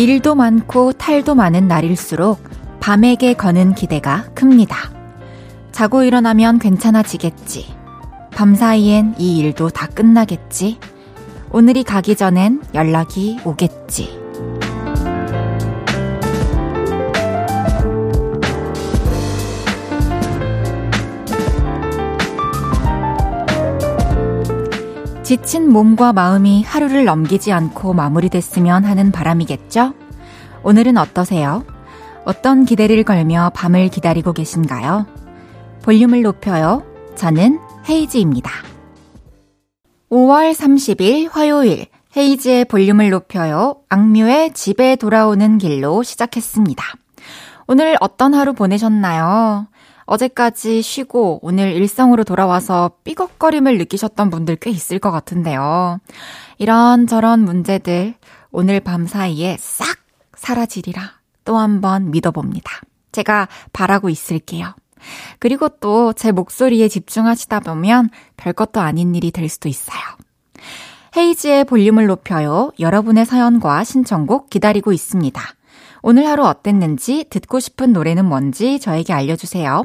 일도 많고 탈도 많은 날일수록 밤에게 거는 기대가 큽니다. 자고 일어나면 괜찮아지겠지. 밤 사이엔 이 일도 다 끝나겠지. 오늘이 가기 전엔 연락이 오겠지. 지친 몸과 마음이 하루를 넘기지 않고 마무리됐으면 하는 바람이겠죠? 오늘은 어떠세요? 어떤 기대를 걸며 밤을 기다리고 계신가요? 볼륨을 높여요. 저는 헤이즈입니다. 5월 30일 화요일 헤이즈의 볼륨을 높여요. 악뮤의 집에 돌아오는 길로 시작했습니다. 오늘 어떤 하루 보내셨나요? 어제까지 쉬고 오늘 일상으로 돌아와서 삐걱거림을 느끼셨던 분들 꽤 있을 것 같은데요. 이런저런 문제들 오늘 밤 사이에 싹 사라지리라 또 한 번 믿어봅니다. 제가 바라고 있을게요. 그리고 또 제 목소리에 집중하시다 보면 별것도 아닌 일이 될 수도 있어요. 헤이지의 볼륨을 높여요. 여러분의 사연과 신청곡 기다리고 있습니다. 오늘 하루 어땠는지 듣고 싶은 노래는 뭔지 저에게 알려주세요.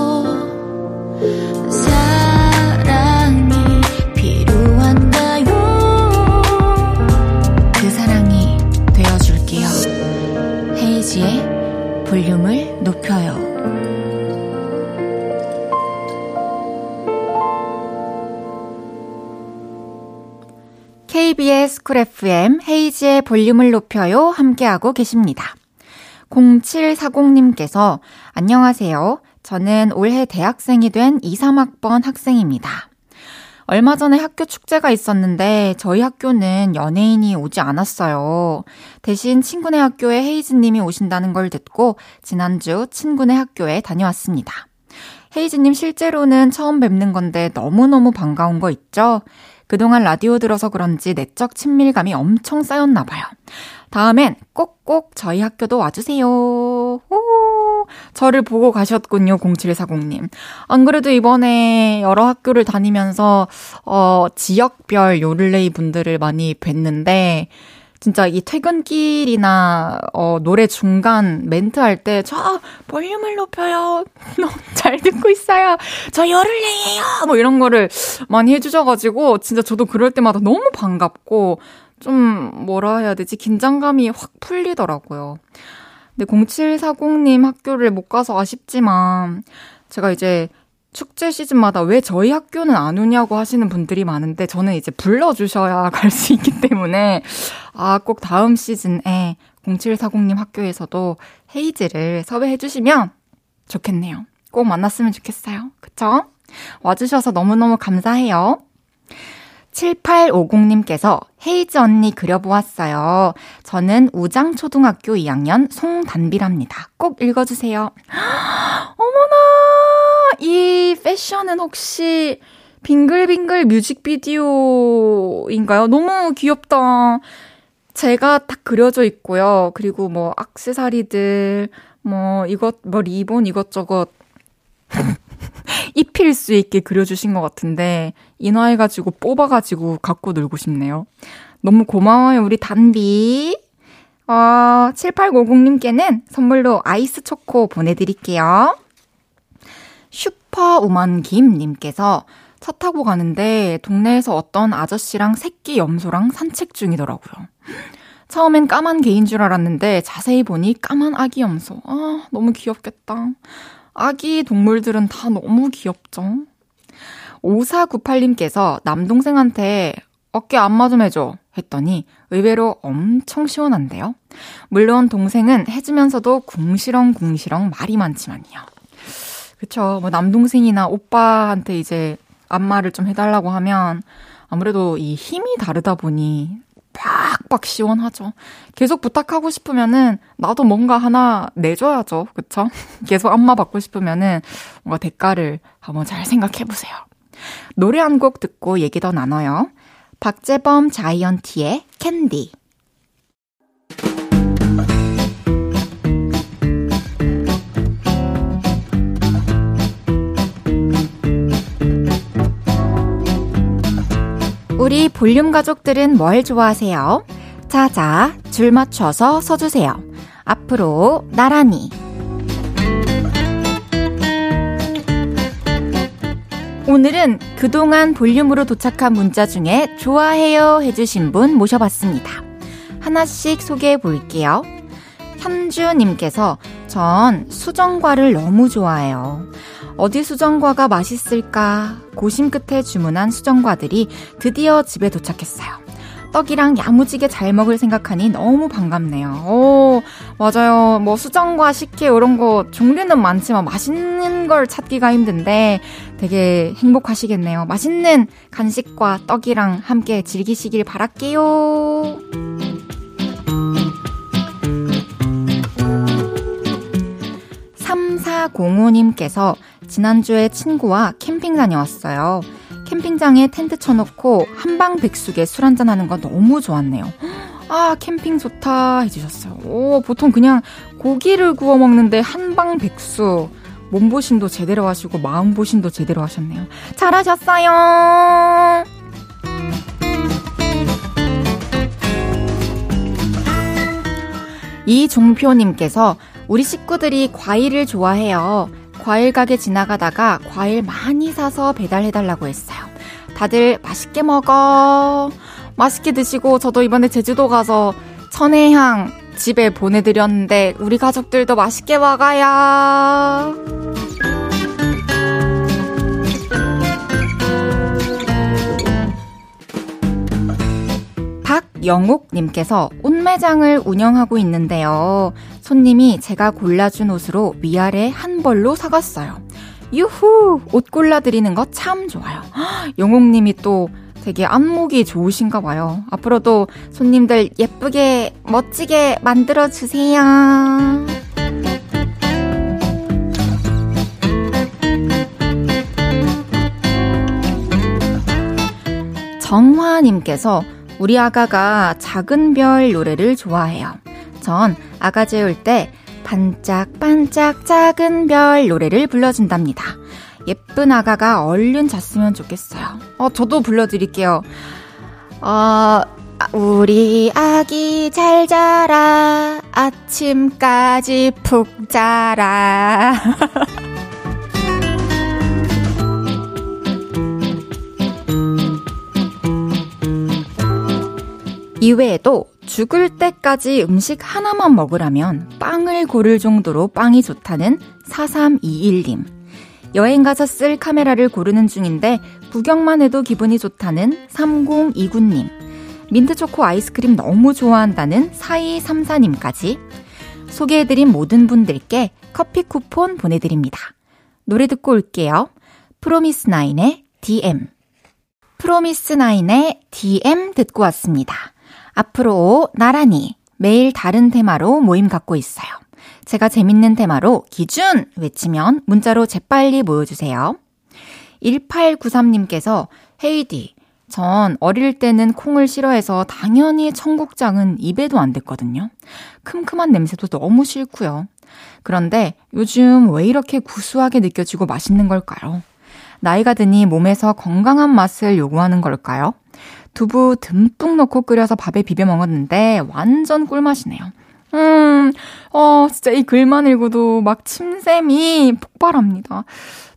볼륨을 높여요. KBS 쿨 FM 헤이지의 볼륨을 높여요 함께하고 계십니다. 0740님께서 안녕하세요. 저는 올해 대학생이 된 2, 3학번 학생입니다. 얼마 전에 학교 축제가 있었는데 저희 학교는 연예인이 오지 않았어요. 대신 친구네 학교에 헤이즈님이 오신다는 걸 듣고 지난주 친구네 학교에 다녀왔습니다. 헤이즈님 실제로는 처음 뵙는 건데 너무너무 반가운 거 있죠? 그동안 라디오 들어서 그런지 내적 친밀감이 엄청 쌓였나 봐요. 다음엔 꼭꼭 저희 학교도 와주세요. 오, 저를 보고 가셨군요, 0740님. 안 그래도 이번에 여러 학교를 다니면서, 어, 지역별 요를레이 분들을 많이 뵀는데, 진짜 이 퇴근길이나, 어, 노래 중간 멘트 할 때, 저 볼륨을 높여요. 너무 잘 듣고 있어요. 저 요를레이에요. 뭐 이런 거를 많이 해주셔 가지고, 진짜 저도 그럴 때마다 너무 반갑고, 좀, 뭐라 해야 되지? 긴장감이 확 풀리더라고요. 근데 0740님 학교를 못 가서 아쉽지만 제가 이제 축제 시즌마다 왜 저희 학교는 안 오냐고 하시는 분들이 많은데 저는 이제 불러주셔야 갈 수 있기 때문에 아, 꼭 다음 시즌에 0740님 학교에서도 헤이즈를 섭외해 주시면 좋겠네요. 꼭 만났으면 좋겠어요. 그쵸? 와주셔서 너무너무 감사해요. 7850님께서 헤이즈 언니 그려보았어요. 저는 우장초등학교 2학년 송단비랍니다. 꼭 읽어주세요. 어머나! 이 패션은 혹시 빙글빙글 뮤직비디오인가요? 너무 귀엽다. 제가 딱 그려져 있고요. 그리고 뭐 악세사리들, 뭐 이것, 뭐 리본 이것저것 입힐 수 있게 그려주신 것 같은데 인화해가지고 뽑아가지고 갖고 놀고 싶네요. 너무 고마워요, 우리 단비. 어, 7850님께는 선물로 아이스 초코 보내드릴게요. 슈퍼우먼 김님께서 차 타고 가는데 동네에서 어떤 아저씨랑 새끼 염소랑 산책 중이더라고요. 처음엔 까만 개인 줄 알았는데 자세히 보니 까만 아기 염소. 아, 너무 귀엽겠다. 아기 동물들은 다 너무 귀엽죠? 5498님께서 남동생한테 어깨 안마 좀 해줘 했더니 의외로 엄청 시원한데요. 물론 동생은 해주면서도 궁시렁궁시렁 말이 많지만요. 그쵸. 뭐 남동생이나 오빠한테 이제 안마를 좀 해달라고 하면 아무래도 이 힘이 다르다 보니 팍팍 시원하죠. 계속 부탁하고 싶으면은 나도 뭔가 하나 내줘야죠. 그쵸? 계속 안마 받고 싶으면은 뭔가 대가를 한번 잘 생각해 보세요. 노래 한 곡 듣고 얘기 더 나눠요. 박재범 자이언티의 캔디. 우리 볼륨 가족들은 뭘 좋아하세요? 자자, 줄 맞춰서 서주세요. 앞으로 나란히. 오늘은 그동안 볼륨으로 도착한 문자 중에 좋아해요 해주신 분 모셔봤습니다. 하나씩 소개해 볼게요. 현주님께서 전 수정과를 너무 좋아해요. 어디 수정과가 맛있을까 고심 끝에 주문한 수정과들이 드디어 집에 도착했어요. 떡이랑 야무지게 잘 먹을 생각하니 너무 반갑네요. 오, 맞아요. 뭐 수정과 식혜 이런 거 종류는 많지만 맛있는 걸 찾기가 힘든데 되게 행복하시겠네요. 맛있는 간식과 떡이랑 함께 즐기시길 바랄게요. 3405님께서 지난주에 친구와 캠핑 다녀왔어요. 캠핑장에 텐트 쳐놓고 한방 백숙에 술 한잔하는 거 너무 좋았네요. 아, 캠핑 좋다 해주셨어요. 오, 보통 그냥 고기를 구워 먹는데 한방 백숙. 몸보신도 제대로 하시고 마음보신도 제대로 하셨네요. 잘하셨어요! 이종표님께서 우리 식구들이 과일을 좋아해요. 과일 가게 지나가다가 과일 많이 사서 배달해달라고 했어요. 다들 맛있게 먹어. 맛있게 드시고 저도 이번에 제주도 가서 천혜향 집에 보내드렸는데 우리 가족들도 맛있게 먹어요. 영옥님께서 옷매장을 운영하고 있는데요. 손님이 제가 골라준 옷으로 위아래 한 벌로 사갔어요. 유후! 옷 골라드리는 거 참 좋아요. 영옥님이 또 되게 안목이 좋으신가 봐요. 앞으로도 손님들 예쁘게, 멋지게 만들어주세요. 정화님께서 우리 아가가 작은 별 노래를 좋아해요. 전 아가 재울 때 반짝반짝 작은 별 노래를 불러준답니다. 예쁜 아가가 얼른 잤으면 좋겠어요. 어, 저도 불러드릴게요. 어, 우리 아기 잘 자라. 아침까지 푹 자라. 이외에도 죽을 때까지 음식 하나만 먹으라면 빵을 고를 정도로 빵이 좋다는 4321님. 여행 가서 쓸 카메라를 고르는 중인데 구경만 해도 기분이 좋다는 3029님. 민트초코 아이스크림 너무 좋아한다는 4234님까지 소개해드린 모든 분들께 커피 쿠폰 보내드립니다. 노래 듣고 올게요. 프로미스나인의 DM. 프로미스나인의 DM 듣고 왔습니다. 앞으로 나란히 매일 다른 테마로 모임 갖고 있어요. 제가 재밌는 테마로 기준 외치면 문자로 재빨리 모여주세요. 1893님께서 헤이디, 전 어릴 때는 콩을 싫어해서 당연히 청국장은 입에도 안 댔거든요. 큼큼한 냄새도 너무 싫고요. 그런데 요즘 왜 이렇게 구수하게 느껴지고 맛있는 걸까요? 나이가 드니 몸에서 건강한 맛을 요구하는 걸까요? 두부 듬뿍 넣고 끓여서 밥에 비벼 먹었는데 완전 꿀맛이네요. 음, 어, 진짜 이 글만 읽어도 막 침샘이 폭발합니다.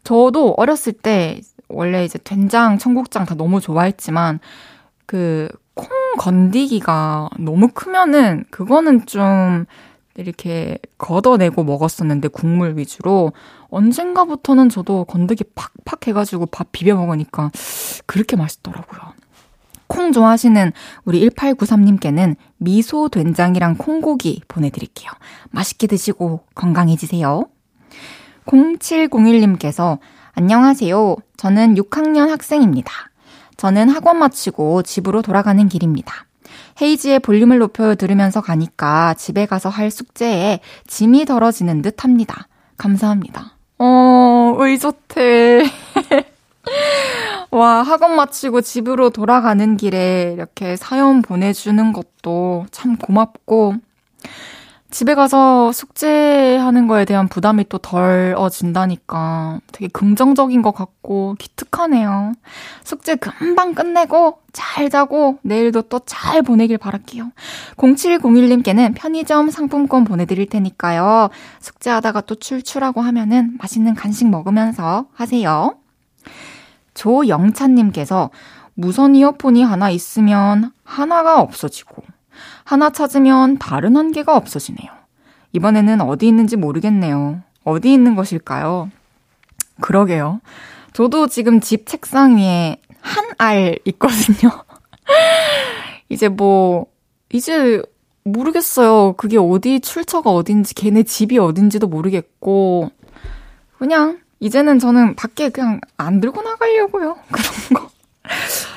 저도 어렸을 때 원래 이제 된장, 청국장 다 너무 좋아했지만 그 콩 건디기가 너무 크면은 그거는 좀 이렇게 걷어내고 먹었었는데 국물 위주로 언젠가부터는 저도 건더기 팍팍 해가지고 밥 비벼 먹으니까 그렇게 맛있더라고요. 콩 좋아하시는 우리 1893님께는 미소 된장이랑 콩고기 보내드릴게요. 맛있게 드시고 건강해지세요. 0701님께서 안녕하세요. 저는 6학년 학생입니다. 저는 학원 마치고 집으로 돌아가는 길입니다. 헤이지의 볼륨을 높여 들으면서 가니까 집에 가서 할 숙제에 짐이 덜어지는 듯 합니다. 감사합니다. 어, 의젓해. 와, 학원 마치고 집으로 돌아가는 길에 이렇게 사연 보내주는 것도 참 고맙고, 집에 가서 숙제하는 거에 대한 부담이 또 덜어진다니까 되게 긍정적인 것 같고 기특하네요. 숙제 금방 끝내고 잘 자고 내일도 또 잘 보내길 바랄게요. 0701님께는 편의점 상품권 보내드릴 테니까요. 숙제하다가 또 출출하고 하면은 맛있는 간식 먹으면서 하세요. 조영찬님께서 무선 이어폰이 하나 있으면 하나가 없어지고 하나 찾으면 다른 한 개가 없어지네요. 이번에는 어디 있는지 모르겠네요. 어디 있는 것일까요? 그러게요. 저도 지금 집 책상 위에 한 알 있거든요. 이제 뭐, 이제 모르겠어요. 그게 어디 출처가 어딘지, 걔네 집이 어딘지도 모르겠고, 그냥, 이제는 저는 밖에 그냥 안 들고 나가려고요. 그런 거.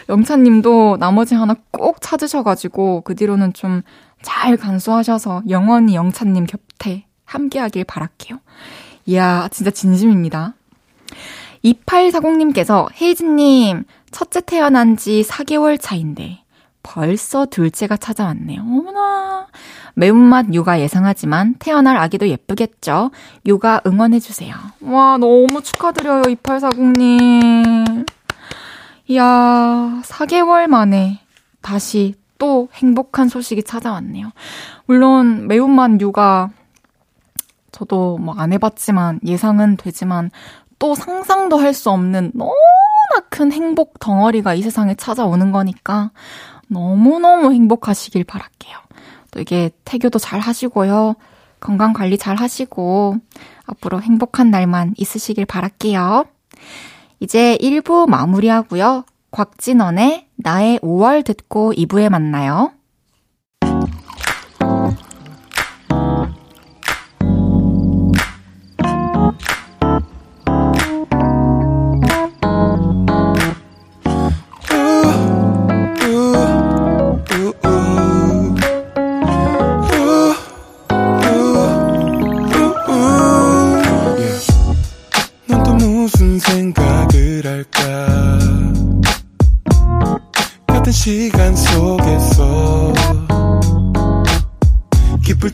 영찬님도 나머지 하나 꼭 찾으셔가지고 그 뒤로는 좀 잘 간수하셔서 영원히 영찬님 곁에 함께하길 바랄게요. 이야, 진짜 진심입니다. 2840님께서 헤이즈님, 첫째 태어난 지 4개월 차인데 벌써 둘째가 찾아왔네요. 어머나. 매운맛 육아 예상하지만 태어날 아기도 예쁘겠죠? 육아 응원해주세요. 와, 너무 축하드려요, 2840님. 이야, 4개월 만에 다시 또 행복한 소식이 찾아왔네요. 물론 매운맛 육아 저도 뭐 안 해봤지만 예상은 되지만 또 상상도 할 수 없는 너무나 큰 행복 덩어리가 이 세상에 찾아오는 거니까 너무너무 행복하시길 바랄게요. 또 이게 태교도 잘 하시고요. 건강 관리 잘 하시고 앞으로 행복한 날만 있으시길 바랄게요. 이제 1부 마무리하고요. 곽진원의 나의 5월 듣고 2부에 만나요.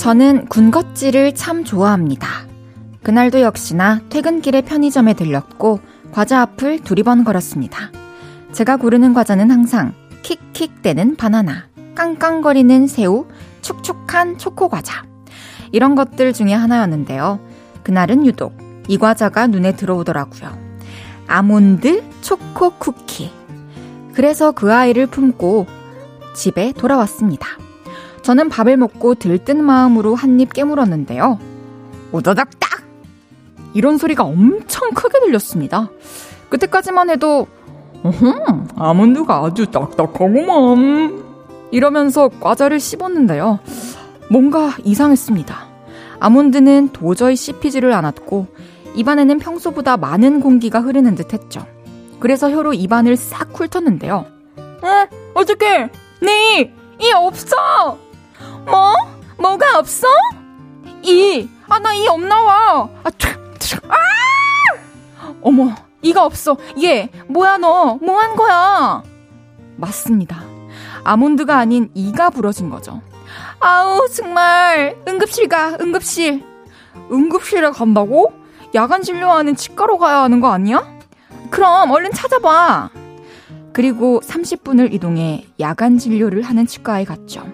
저는 군것질을 참 좋아합니다. 그날도 역시나 퇴근길에 편의점에 들렸고 과자 앞을 두리번 걸었습니다. 제가 고르는 과자는 항상 킥킥대는 바나나, 깡깡거리는 새우, 축축한 초코 과자. 이런 것들 중에 하나였는데요. 그날은 유독 이 과자가 눈에 들어오더라고요. 아몬드 초코 쿠키. 그래서 그 아이를 품고 집에 돌아왔습니다. 저는 밥을 먹고 들뜬 마음으로 한 입 깨물었는데요. 오다닥 딱! 이런 소리가 엄청 크게 들렸습니다. 그때까지만 해도 어흠, 아몬드가 아주 딱딱하구만. 이러면서 과자를 씹었는데요. 뭔가 이상했습니다. 아몬드는 도저히 씹히지를 않았고, 입안에는 평소보다 많은 공기가 흐르는 듯 했죠. 그래서 혀로 입안을 싹 훑었는데요. 에? 어떡해! 네! 이 없어! 뭐? 뭐가 없어? 이! 아, 나 이 없나와! 아, 아! 어머, 이가 없어. 얘, 뭐야 너? 뭐 한 거야? 맞습니다. 아몬드가 아닌 이가 부러진 거죠. 아우, 정말. 응급실 가, 응급실. 응급실에 간다고? 야간 진료하는 치과로 가야 하는 거 아니야? 그럼 얼른 찾아봐. 그리고 30분을 이동해 야간 진료를 하는 치과에 갔죠.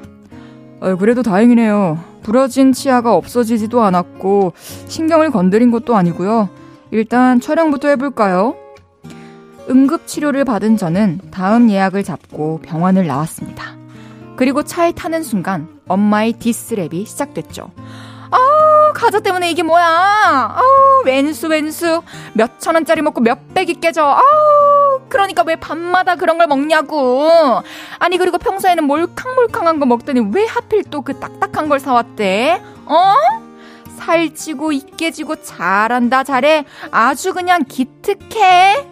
어, 그래도 다행이네요. 부러진 치아가 없어지지도 않았고 신경을 건드린 것도 아니고요. 일단 촬영부터 해볼까요? 응급 치료를 받은 저는 다음 예약을 잡고 병원을 나왔습니다. 그리고 차에 타는 순간 엄마의 디스랩이 시작됐죠. 아, 과자 때문에 이게 뭐야? 아우, 왼수, 왼수. 몇천 원짜리 먹고 몇 백이 깨져. 아우, 그러니까 왜 밤마다 그런 걸 먹냐고. 아니, 그리고 평소에는 몰캉몰캉한 거 먹더니 왜 하필 또 그 딱딱한 걸 사왔대? 어? 살찌고 있게지고 잘한다, 잘해. 아주 그냥 기특해.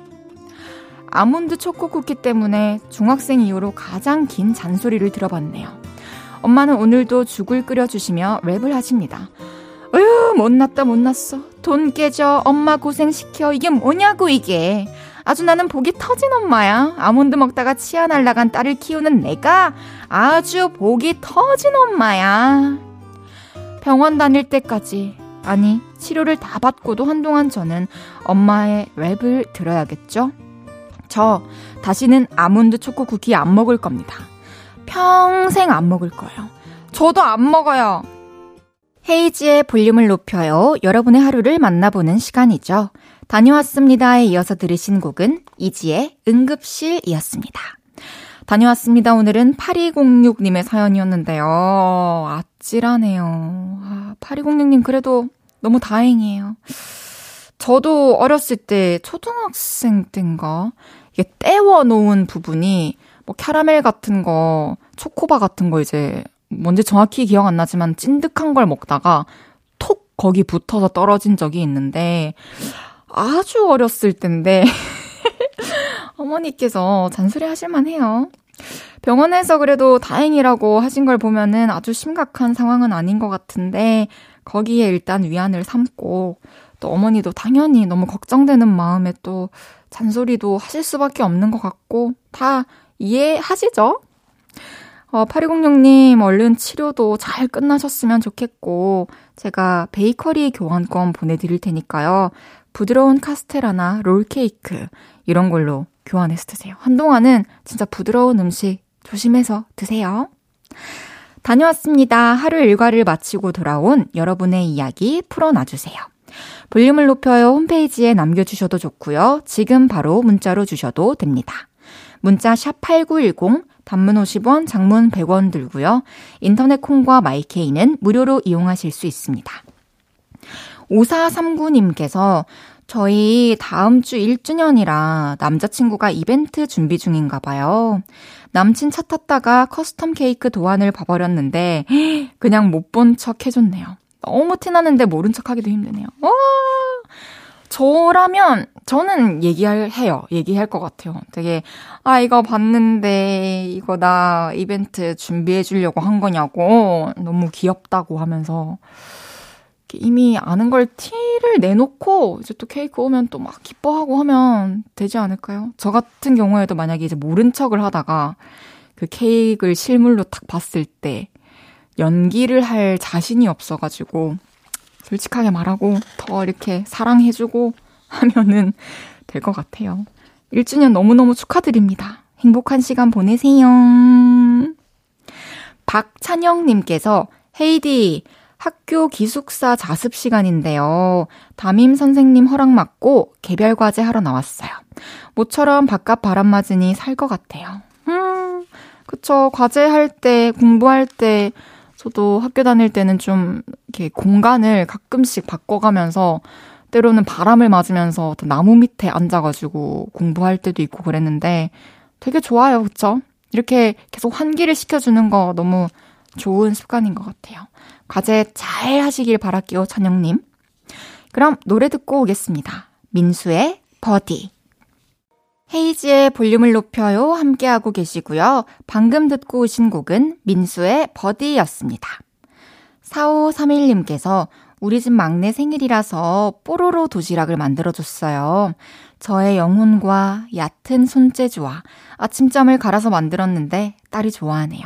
아몬드 초코 쿠키 때문에 중학생 이후로 가장 긴 잔소리를 들어봤네요. 엄마는 오늘도 죽을 끓여주시며 랩을 하십니다. 못났다, 못났어. 돈 깨져. 엄마 고생시켜. 이게 뭐냐고, 이게. 아주 나는 복이 터진 엄마야. 아몬드 먹다가 치아 날라간 딸을 키우는 내가 아주 복이 터진 엄마야. 병원 다닐 때까지, 아니, 치료를 다 받고도 한동안 저는 엄마의 랩을 들어야겠죠? 저 다시는 아몬드 초코 쿠키 안 먹을 겁니다. 평생 안 먹을 거예요. 저도 안 먹어요. 헤이지의 볼륨을 높여요. 여러분의 하루를 만나보는 시간이죠. 다녀왔습니다에 이어서 들으신 곡은 이지의 응급실이었습니다. 다녀왔습니다. 오늘은 8206님의 사연이었는데요. 아찔하네요. 아, 8206님 그래도 너무 다행이에요. 저도 어렸을 때 초등학생 때인가 이게 떼워 놓은 부분이 뭐 캐러멜 같은 거, 초코바 같은 거 이제 뭔지 정확히 기억 안 나지만 찐득한 걸 먹다가 톡 거기 붙어서 떨어진 적이 있는데 아주 어렸을 때인데 어머니께서 잔소리 하실만 해요. 병원에서 그래도 다행이라고 하신 걸 보면은 아주 심각한 상황은 아닌 것 같은데 거기에 일단 위안을 삼고 또 어머니도 당연히 너무 걱정되는 마음에 또 잔소리도 하실 수밖에 없는 것 같고 다 이해하시죠? 어, 8206님, 얼른 치료도 잘 끝나셨으면 좋겠고, 제가 베이커리 교환권 보내드릴 테니까요. 부드러운 카스테라나 롤케이크, 이런 걸로 교환해서 드세요. 한동안은 진짜 부드러운 음식 조심해서 드세요. 다녀왔습니다. 하루 일과를 마치고 돌아온 여러분의 이야기 풀어놔주세요. 볼륨을 높여요 홈페이지에 남겨주셔도 좋고요. 지금 바로 문자로 주셔도 됩니다. 문자 샵 8910, 단문 50원, 장문 100원 들고요. 인터넷 콩과 마이케이는 무료로 이용하실 수 있습니다. 5439님께서 저희 다음 주 1주년이라 남자친구가 이벤트 준비 중인가 봐요. 남친 차 탔다가 custom 케이크 도안을 봐버렸는데 그냥 못 본 척 해줬네요. 너무 티나는데 모른 척 하기도 힘드네요. 와! 저라면 저는 얘기할 해요. 얘기할 것 같아요. 되게 아 이거 봤는데 이거 나 이벤트 준비해 주려고 한 거냐고 너무 귀엽다고 하면서 이미 아는 걸 티를 내놓고 이제 또 케이크 오면 또 막 기뻐하고 하면 되지 않을까요? 저 같은 경우에도 만약에 이제 모른 척을 하다가 그 케이크를 실물로 딱 봤을 때 연기를 할 자신이 없어가지고 솔직하게 말하고 더 이렇게 사랑해주고 하면은 될 것 같아요. 1주년 너무너무 축하드립니다. 행복한 시간 보내세요. 박찬영님께서 헤이디 학교 기숙사 자습 시간인데요. 담임 선생님 허락 받고 개별 과제 하러 나왔어요. 모처럼 바깥 바람 맞으니 살 것 같아요. 음, 그쵸. 과제할 때, 공부할 때, 저도 학교 다닐 때는 좀 이렇게 공간을 가끔씩 바꿔가면서 때로는 바람을 맞으면서 나무 밑에 앉아가지고 공부할 때도 있고 그랬는데 되게 좋아요. 그쵸? 이렇게 계속 환기를 시켜주는 거 너무 좋은 습관인 것 같아요. 과제 잘 하시길 바랄게요, 찬영님. 그럼 노래 듣고 오겠습니다. 민수의 버디. 헤이지의 볼륨을 높여요 함께하고 계시고요. 방금 듣고 오신 곡은 민수의 버디였습니다. 4531님께서 우리 집 막내 생일이라서 뽀로로 도시락을 만들어줬어요. 저의 영혼과 얕은 손재주와 아침잠을 갈아서 만들었는데 딸이 좋아하네요.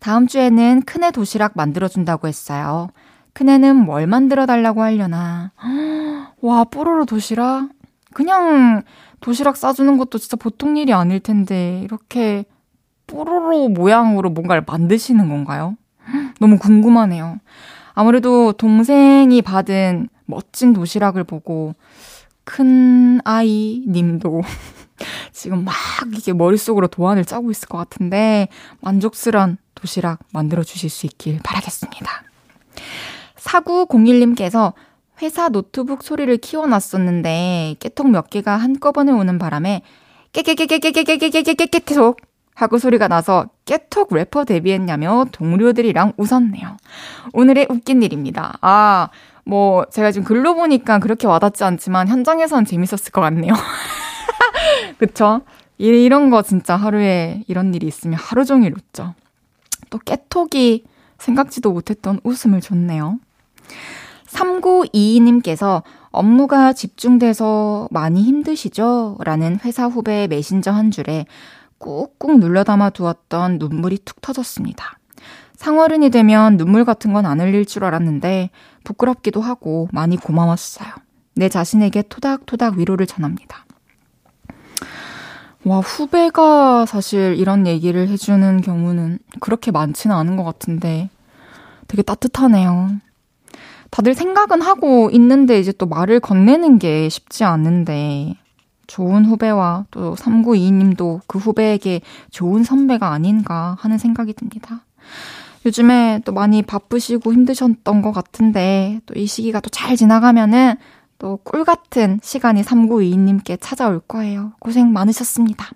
다음 주에는 큰애 도시락 만들어준다고 했어요. 큰애는 뭘 만들어달라고 하려나. 와, 뽀로로 도시락? 그냥 도시락 싸주는 것도 진짜 보통 일이 아닐 텐데, 이렇게 뽀로로 모양으로 뭔가를 만드시는 건가요? 너무 궁금하네요. 아무래도 동생이 받은 멋진 도시락을 보고 큰 아이 님도 지금 막 이게 머릿속으로 도안을 짜고 있을 것 같은데 만족스런 도시락 만들어 주실 수 있길 바라겠습니다. 4901님께서 회사 노트북 소리를 키워놨었는데 깨톡 몇 개가 한꺼번에 오는 바람에 깨깨깨깨깨깨깨깨깨깨깨 하고 소리가 나서 깨톡 래퍼 데뷔했냐며 동료들이랑 웃었네요. 오늘의 웃긴 일입니다. 아, 뭐 제가 지금 글로 보니까 그렇게 와닿지 않지만 현장에선 재밌었을 것 같네요. 그쵸? 이런 거 진짜 하루에 이런 일이 있으면 하루 종일 웃죠. 또 깨톡이 생각지도 못했던 웃음을 줬네요. 3922님께서 업무가 집중돼서 많이 힘드시죠? 라는 회사 후배 메신저 한 줄에 꾹꾹 눌러 담아 두었던 눈물이 툭 터졌습니다. 상어른이 되면 눈물 같은 건 안 흘릴 줄 알았는데 부끄럽기도 하고 많이 고마웠어요. 내 자신에게 토닥토닥 위로를 전합니다. 와, 후배가 사실 이런 얘기를 해주는 경우는 그렇게 많지는 않은 것 같은데 되게 따뜻하네요. 다들 생각은 하고 있는데 이제 또 말을 건네는 게 쉽지 않은데 좋은 후배와 또 3922님도 그 후배에게 좋은 선배가 아닌가 하는 생각이 듭니다. 요즘에 또 많이 바쁘시고 힘드셨던 것 같은데 또 이 시기가 또 잘 지나가면은 또 꿀 같은 시간이 3922님께 찾아올 거예요. 고생 많으셨습니다.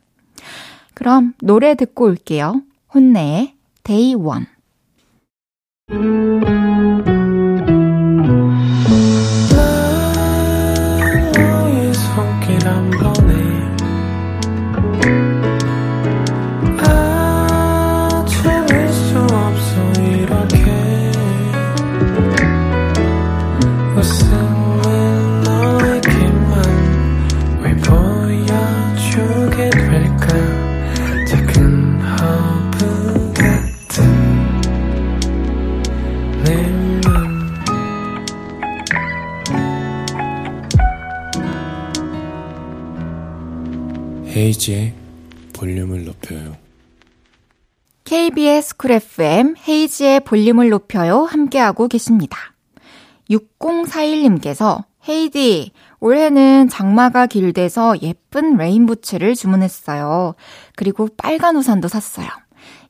그럼 노래 듣고 올게요. 혼내의 데이 원. 헤이즈의 볼륨을 높여요. KBS 쿨 FM 헤이즈의 볼륨을 높여요 함께하고 계십니다. 6041님께서 헤이디 올해는 장마가 길대서 예쁜 레인부츠를 주문했어요. 그리고 빨간 우산도 샀어요.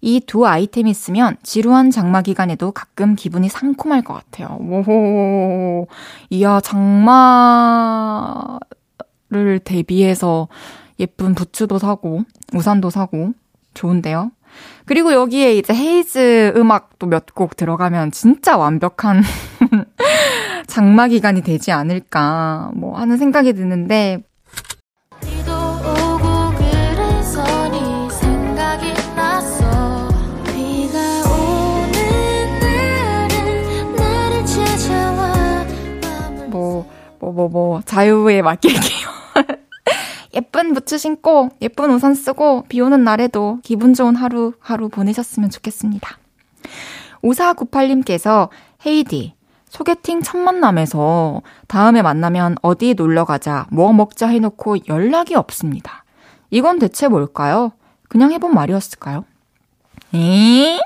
이 두 아이템 있으면 지루한 장마 기간에도 가끔 기분이 상콤할 것 같아요. 오호. 이야, 장마를 대비해서 예쁜 부츠도 사고, 우산도 사고, 좋은데요? 그리고 여기에 이제 헤이즈 음악도 몇 곡 들어가면 진짜 완벽한 장마 기간이 되지 않을까, 뭐 하는 생각이 드는데, 뭐, 뭐, 뭐, 뭐, 자유에 맡길게요. 예쁜 부츠 신고 예쁜 우산 쓰고 비 오는 날에도 기분 좋은 하루 하루 보내셨으면 좋겠습니다. 5498님께서 헤이디 소개팅 첫 만남에서 다음에 만나면 어디 놀러 가자, 뭐 먹자 해놓고 연락이 없습니다. 이건 대체 뭘까요? 그냥 해본 말이었을까요? 에?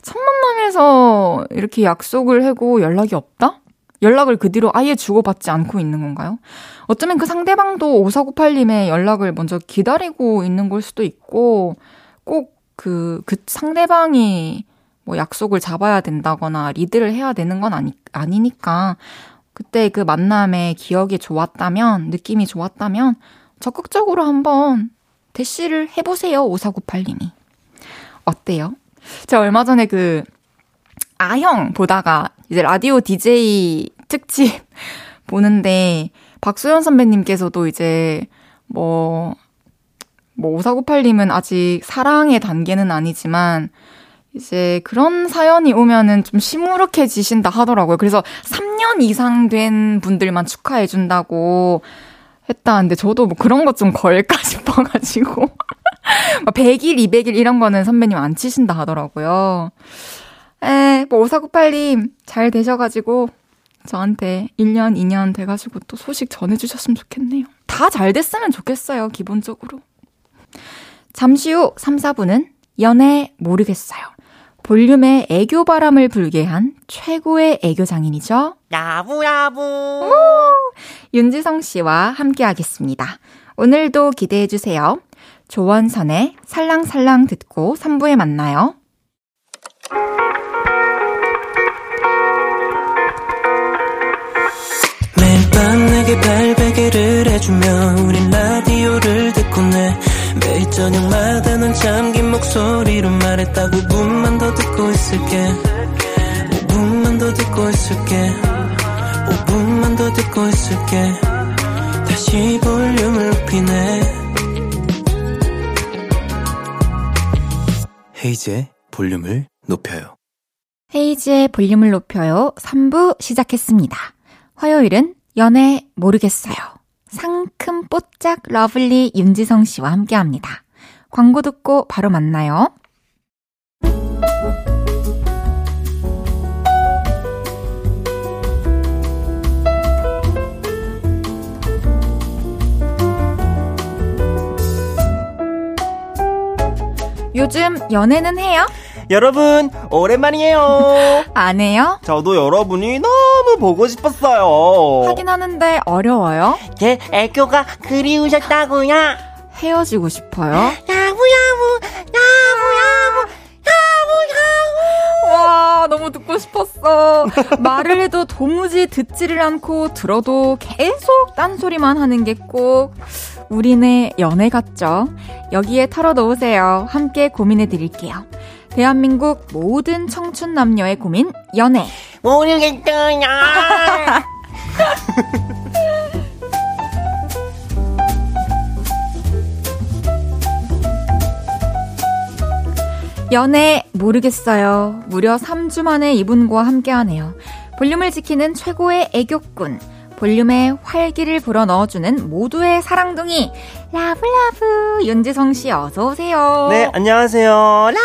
첫 만남에서 이렇게 약속을 하고 연락이 없다? 연락을 그 뒤로 아예 주고받지 않고 있는 건가요? 어쩌면 그 상대방도 5498님의 연락을 먼저 기다리고 있는 걸 수도 있고, 꼭 그, 그 상대방이 뭐 약속을 잡아야 된다거나 리드를 해야 되는 건 아니, 아니니까, 그때 그 만남의 기억이 좋았다면, 느낌이 좋았다면, 적극적으로 한번 대시를 해보세요, 5498님이. 어때요? 제가 얼마 전에 그, 아형 보다가 이제 라디오 DJ 특집 보는데 박소연 선배님께서도 이제 뭐, 뭐 5498님은 아직 사랑의 단계는 아니지만 이제 그런 사연이 오면은 좀 시무룩해지신다 하더라고요. 그래서 3년 이상 된 분들만 축하해준다고 했다는데 저도 뭐 그런 것 좀 걸까 싶어가지고 100일, 200일 이런 거는 선배님 안 치신다 하더라고요. 에, 뭐 5498님 잘 되셔가지고 저한테 1년, 2년 돼가지고 또 소식 전해주셨으면 좋겠네요. 다 잘 됐으면 좋겠어요, 기본적으로. 잠시 후 3, 4분은 연애 모르겠어요. 볼륨에 애교 바람을 불게 한 최고의 애교 장인이죠. 야부야부. 윤지성 씨와 함께 하겠습니다. 오늘도 기대해 주세요. 조원선의 살랑살랑 듣고 3부에 만나요. 매일 밤 내게 발베개를 해주며 우린 라디오를 듣고 내. 매일 저녁마다 는 잠긴 목소리로 말했다. 5분만 더 듣고 있을게. 5분만 더 듣고 있을게. 5분만 더 듣고 있을게. 다시 볼륨을 높이네. 헤이즈의 볼륨을 높여요. 헤이즈의 볼륨을 높여요. 3부 시작했습니다. 화요일은 연애 모르겠어요. 상큼 뽀짝 lovely 윤지성 씨와 함께 합니다. 광고 듣고 바로 만나요. 요즘 연애는 해요? 여러분, 오랜만이에요. 안 해요? 저도 여러분이 너무 보고 싶었어요. 하긴 하는데 어려워요? 제 애교가 그리우셨다고요. 헤어지고 싶어요? 야무야무, 야무야무, 야무야무. 와, 너무 듣고 싶었어. 말을 해도 도무지 듣지를 않고 들어도 계속 딴소리만 하는 게 꼭 우리네 연애 같죠? 여기에 털어 놓으세요. 함께 고민해 드릴게요. 대한민국 모든 청춘 남녀의 고민, 연애. 모르겠어요. 연애 모르겠어요. 무려 3주 만에 이분과 함께하네요. 볼륨을 지키는 최고의 애교꾼. 볼륨에 활기를 불어 넣어주는 모두의 사랑둥이. 라브라브. 윤지성 씨 어서 오세요. 네, 안녕하세요. 라무야무.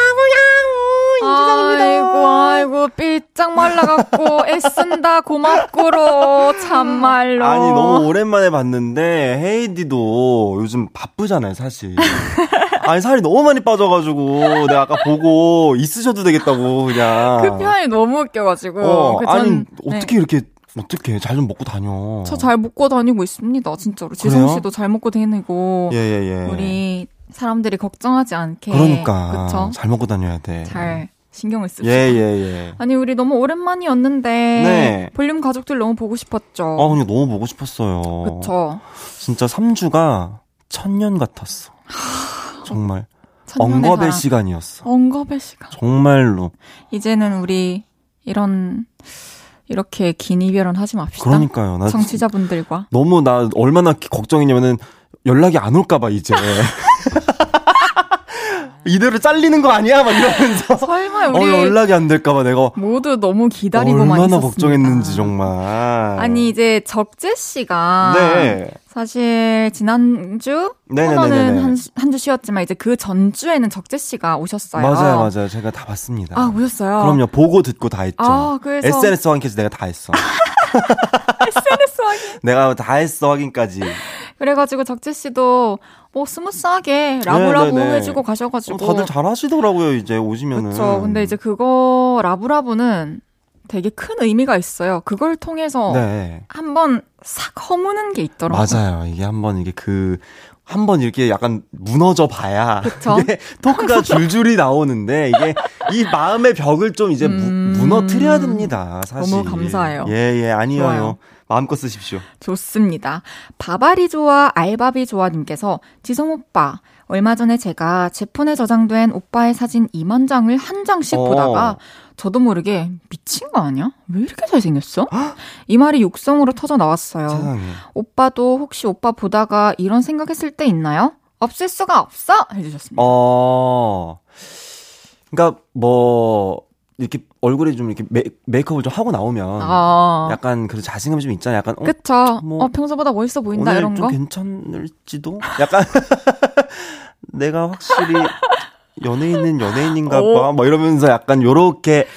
윤지성입니다. 아이고, 아이고, 삐짝 말라갖고, 애쓴다, 고맙고로, 참말로. 아니, 너무 오랜만에 봤는데, 헤이디도 요즘 바쁘잖아요, 사실. 아니, 살이 너무 많이 빠져가지고, 내가 아까 보고 있으셔도 되겠다고, 그냥. 그 표현이 너무 웃겨가지고. 어, 그 전- 아니, 네. 어떻게 이렇게, 어떻게 잘 좀 먹고 다녀. 저 잘 먹고 다니고 있습니다, 진짜로. 지성 씨도 잘 먹고 다니고. 예, 예, 예. 우리 사람들이 걱정하지 않게. 그러니까. 그쵸? 잘 먹고 다녀야 돼. 잘 신경을 쓰고. 예, 예, 예. 아니, 우리 너무 오랜만이었는데. 네. 볼륨 가족들 너무 보고 싶었죠. 아, 근데 너무 보고 싶었어요. 그쵸. 진짜 3주가 천년 같았어. 정말. 엉겁의. 시간이었어. 엉겁의 시간. 정말로. 이제는 우리 이런 이렇게 긴 이별은 하지 맙시다. 그러니까요. 나 청취자분들과 너무 나 얼마나 걱정이냐면은 연락이 안 올까봐 이제. 이대로 잘리는 거 아니야? 막 이러면서. 설마 어, 우리 연락이 안 될까봐 내가 모두 너무 기다리고만 얼마나 있었습니다. 걱정했는지 정말. 아니 이제 적재 씨가 네. 사실 지난주. 코너는 한주 쉬었지만 이제 그 전주에는 적재 씨가 오셨어요. 맞아요, 맞아요. 제가 다 봤습니다. 아, 오셨어요. 그럼요. 보고 듣고 다 했죠. 아, 그래서 SNS 확인까지 내가 다 했어. SNS 확인. 내가 다 했어 확인까지. 그래가지고 적재 씨도 뭐 smooth하게 라브라브 네 네 네. 해주고 어, 가셔가지고 다들 잘하시더라고요. 이제 오시면은. 그렇죠. 근데 이제 그거 라브라브는 되게 큰 의미가 있어요. 그걸 통해서 네. 한번 싹 허무는 게 있더라고요. 맞아요. 이게 한번 이게 그 한번 이렇게 약간 무너져 봐야? 이게 토크가 줄줄이 나오는데 이게 이 마음의 벽을 좀 이제 음. 무, 무너뜨려야 됩니다. 사실. 너무 감사해요. 예, 예, 아니에요. 좋아요. 마음껏 쓰십시오. 좋습니다. 바바리 좋아 알바비 좋아님께서 지성 오빠 얼마 전에 제가 제 폰에 저장된 오빠의 사진 2만 장을 한 장씩 어. 보다가 저도 모르게 미친 거 아니야? 왜 이렇게 잘생겼어? 이 말이 육성으로 터져 나왔어요. 세상에. 오빠도 혹시 오빠 보다가 이런 생각했을 때 있나요? 없을 수가 없어 해주셨습니다. 어. 그러니까 뭐 이렇게 얼굴에 좀 이렇게 메, 메이크업을 좀 하고 나오면 아, 약간 그 자신감이 좀 있잖아요. 약간 어, 그쵸. 뭐 어, 평소보다 멋있어 보인다 오늘 이런 좀 거. 괜찮을지도? 약간 내가 확실히 연예인은 연예인인가 오. 봐. 뭐 이러면서 약간 요렇게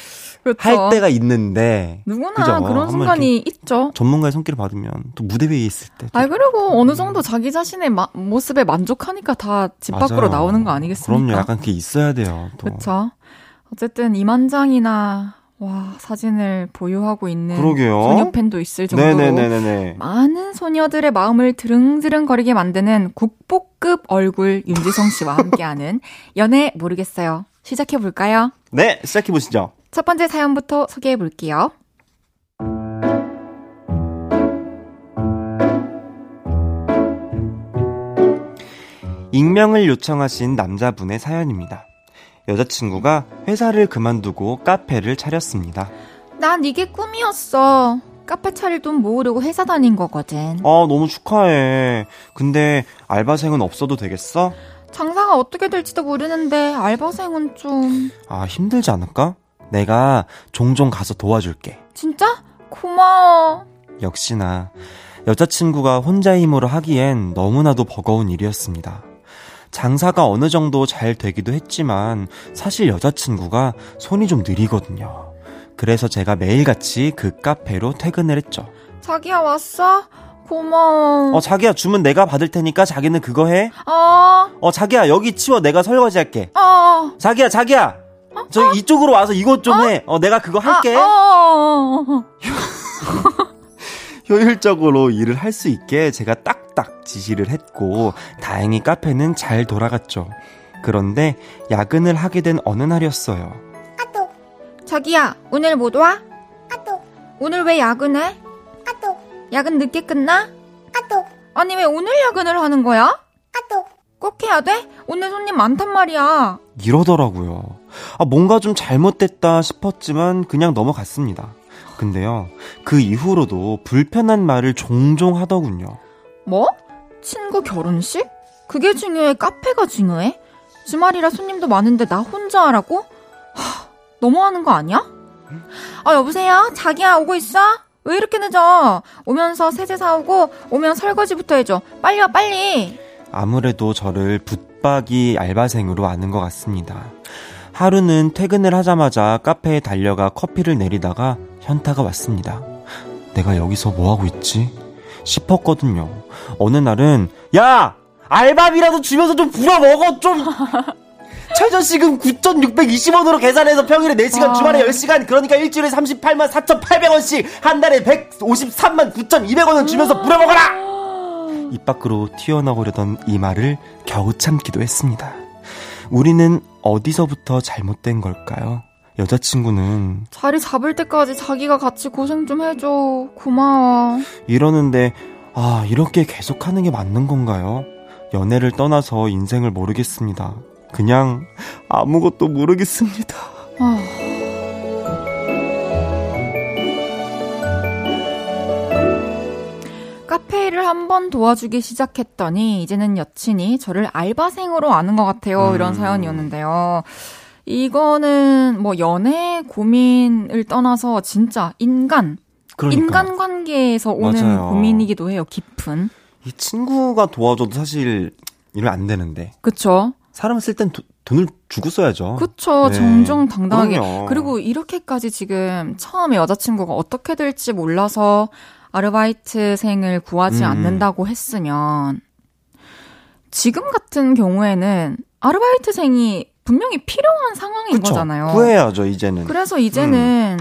그쵸. 할 때가 있는데 누구나 그죠? 그런 순간이 있죠. 전문가의 손길을 받으면 또 무대 위에 있을 때. 아 그리고 어느 정도 자기 자신의 마- 모습에 만족하니까 다 집 밖으로. 나오는 거 아니겠습니까? 그럼요. 약간 그게 있어야 돼요. 또. 그렇죠. 어쨌든 이만 장이나 와 사진을 보유하고 있는 그러게요. 소녀 팬도 있을 정도로 네네네네네. 많은 소녀들의 마음을 드릉드릉거리게 만드는 국보급 얼굴 윤지성 씨와 함께하는 연애 모르겠어요. 시작해 볼까요? 네, 시작해 보시죠. 첫 번째 사연부터 소개해 볼게요. 익명을 요청하신 남자분의 사연입니다. 여자친구가 회사를 그만두고 카페를 차렸습니다. 난 이게 꿈이었어. 카페 차릴 돈 모으려고 회사 다닌 거거든. 아, 너무 축하해. 근데 알바생은 없어도 되겠어? 장사가 어떻게 될지도 모르는데 알바생은 좀... 아, 힘들지 않을까? 내가 종종 가서 도와줄게. 진짜? 고마워. 역시나 여자친구가 혼자 힘으로 하기엔 너무나도 버거운 일이었습니다. 장사가 어느 정도 잘 되기도 했지만 사실 여자친구가 손이 좀 느리거든요. 그래서 제가 매일같이 그 카페로 퇴근을 했죠. 자기야 왔어? 고마워. 어, 자기야 주문 내가 받을 테니까 자기는 그거 해. 어, 어, 자기야 여기 치워 내가 설거지 할게. 어. 자기야, 자기야. 저 이쪽으로 와서 이것 좀 해. 어, 내가 그거 할게. 아, 어. 효율적으로 일을 할 수 있게 제가 딱 딱 지시를 했고 다행히 카페는 잘 돌아갔죠. 그런데 야근을 하게 된 어느 날이었어요. 자기야, 오늘 못 와? 오늘 왜 야근해? 야근 늦게 끝나? 아니, 왜 오늘 야근을 하는 거야? 꼭 해야 돼? 오늘 손님 많단 말이야. 이러더라고요. 아, 뭔가 좀 잘못됐다 싶었지만 그냥 넘어갔습니다. 근데요, 그 이후로도 불편한 말을 종종 하더군요. 뭐? 친구 결혼식? 그게 중요해? 카페가 중요해? 주말이라 손님도 많은데 나 혼자 하라고? 하, 너무하는 거 아니야? 아, 여보세요? 자기야, 오고 있어? 왜 이렇게 늦어? 오면서 세제 사오고, 오면 설거지부터 해줘. 빨리 와, 빨리! 아무래도 저를 붙박이 알바생으로 아는 것 같습니다. 하루는 퇴근을 하자마자 카페에 달려가 커피를 내리다가 현타가 왔습니다. 내가 여기서 뭐하고 있지? 싶었거든요. 어느 날은, 야! 알바비라도 주면서 좀 부려 먹어, 좀! 최저시급 9,620원으로 계산해서 평일에 4시간, 아. 주말에 10시간, 그러니까 일주일에 38만 4,800원씩, 한 달에 153만 9,200원을 주면서 부려먹어라! 입 밖으로 튀어나오려던 이 말을 겨우 참기도 했습니다. 우리는 어디서부터 잘못된 걸까요? 여자친구는 자리 잡을 때까지 자기가 같이 고생 좀 해줘. 고마워. 이러는데, 아, 이렇게 계속하는 게 맞는 건가요? 연애를 떠나서 인생을 모르겠습니다. 그냥 아무것도 모르겠습니다. 아. 카페 일을 한번 도와주기 시작했더니 이제는 여친이 저를 알바생으로 아는 것 같아요. 음. 이런 사연이었는데요. 이거는 뭐 연애 고민을 떠나서 진짜 인간, 그러니까 인간 관계에서 오는 맞아요. 고민이기도 해요. 깊은. 이 친구가 도와줘도 사실 이러면 안 되는데 그쵸? 사람 쓸 땐 돈을 주고 써야죠. 그쵸. 네. 정정당당하게. 그럼요. 그리고 이렇게까지 지금 처음에 여자친구가 어떻게 될지 몰라서 아르바이트생을 구하지 음. 않는다고 했으면 지금 같은 경우에는 아르바이트생이 분명히 필요한 상황인 그쵸. 거잖아요. 구해야죠 이제는. 그래서 이제는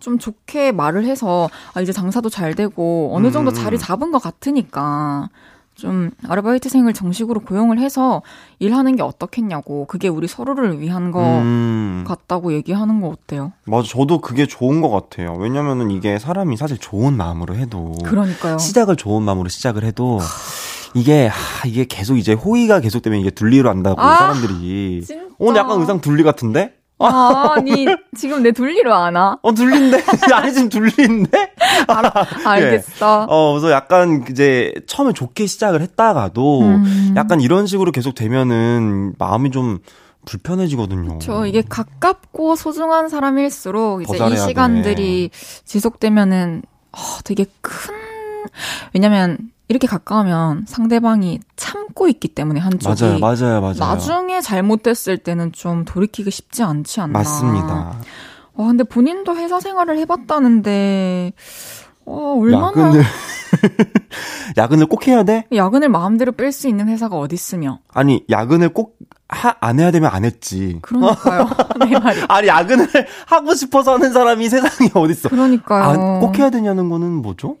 좀 좋게 말을 해서 아 이제 장사도 잘 되고 어느 정도 음. 자리 잡은 것 같으니까 좀 아르바이트생을 정식으로 고용을 해서 일하는 게 어떻겠냐고 그게 우리 서로를 위한 거 음, 같다고 얘기하는 거 어때요? 맞아. 저도 그게 좋은 것 같아요. 왜냐면은 이게 사람이 사실 좋은 마음으로 해도 그러니까요. 시작을 좋은 마음으로 시작을 해도 이게 하, 이게 계속 이제 호의가 계속되면 이게 둘리로 한다고 아, 사람들이 진짜. 오늘 약간 의상 둘리 같은데? 아, 아니 지금 내 둘리로 아나? 어 둘린데 아니 지금 둘린데? 알겠어. 어 그래서 약간 이제 처음에 좋게 시작을 했다가도 음. 약간 이런 식으로 계속 되면은 마음이 좀 불편해지거든요. 저 이게 가깝고 소중한 사람일수록 더 이제 이 시간들이 지속되면은 어, 되게 큰 왜냐면 이렇게 가까우면 상대방이 참고 있기 때문에 한쪽이 맞아요, 맞아요, 맞아요. 나중에 잘못됐을 때는 좀 돌이키기 쉽지 않지 않나. 맞습니다. 와, 근데 본인도 회사 생활을 해봤다는데, 어, 얼마나 야근을 야근을 꼭 해야 돼? 야근을 마음대로 뺄 수 있는 회사가 어딨으며. 아니 야근을 꼭안 해야 되면 안 했지. 그러니까요. 내 말이. 아니 야근을 하고 싶어서 하는 사람이 세상에 어딨어? 그러니까요. 아, 꼭 해야 되냐는 거는 뭐죠?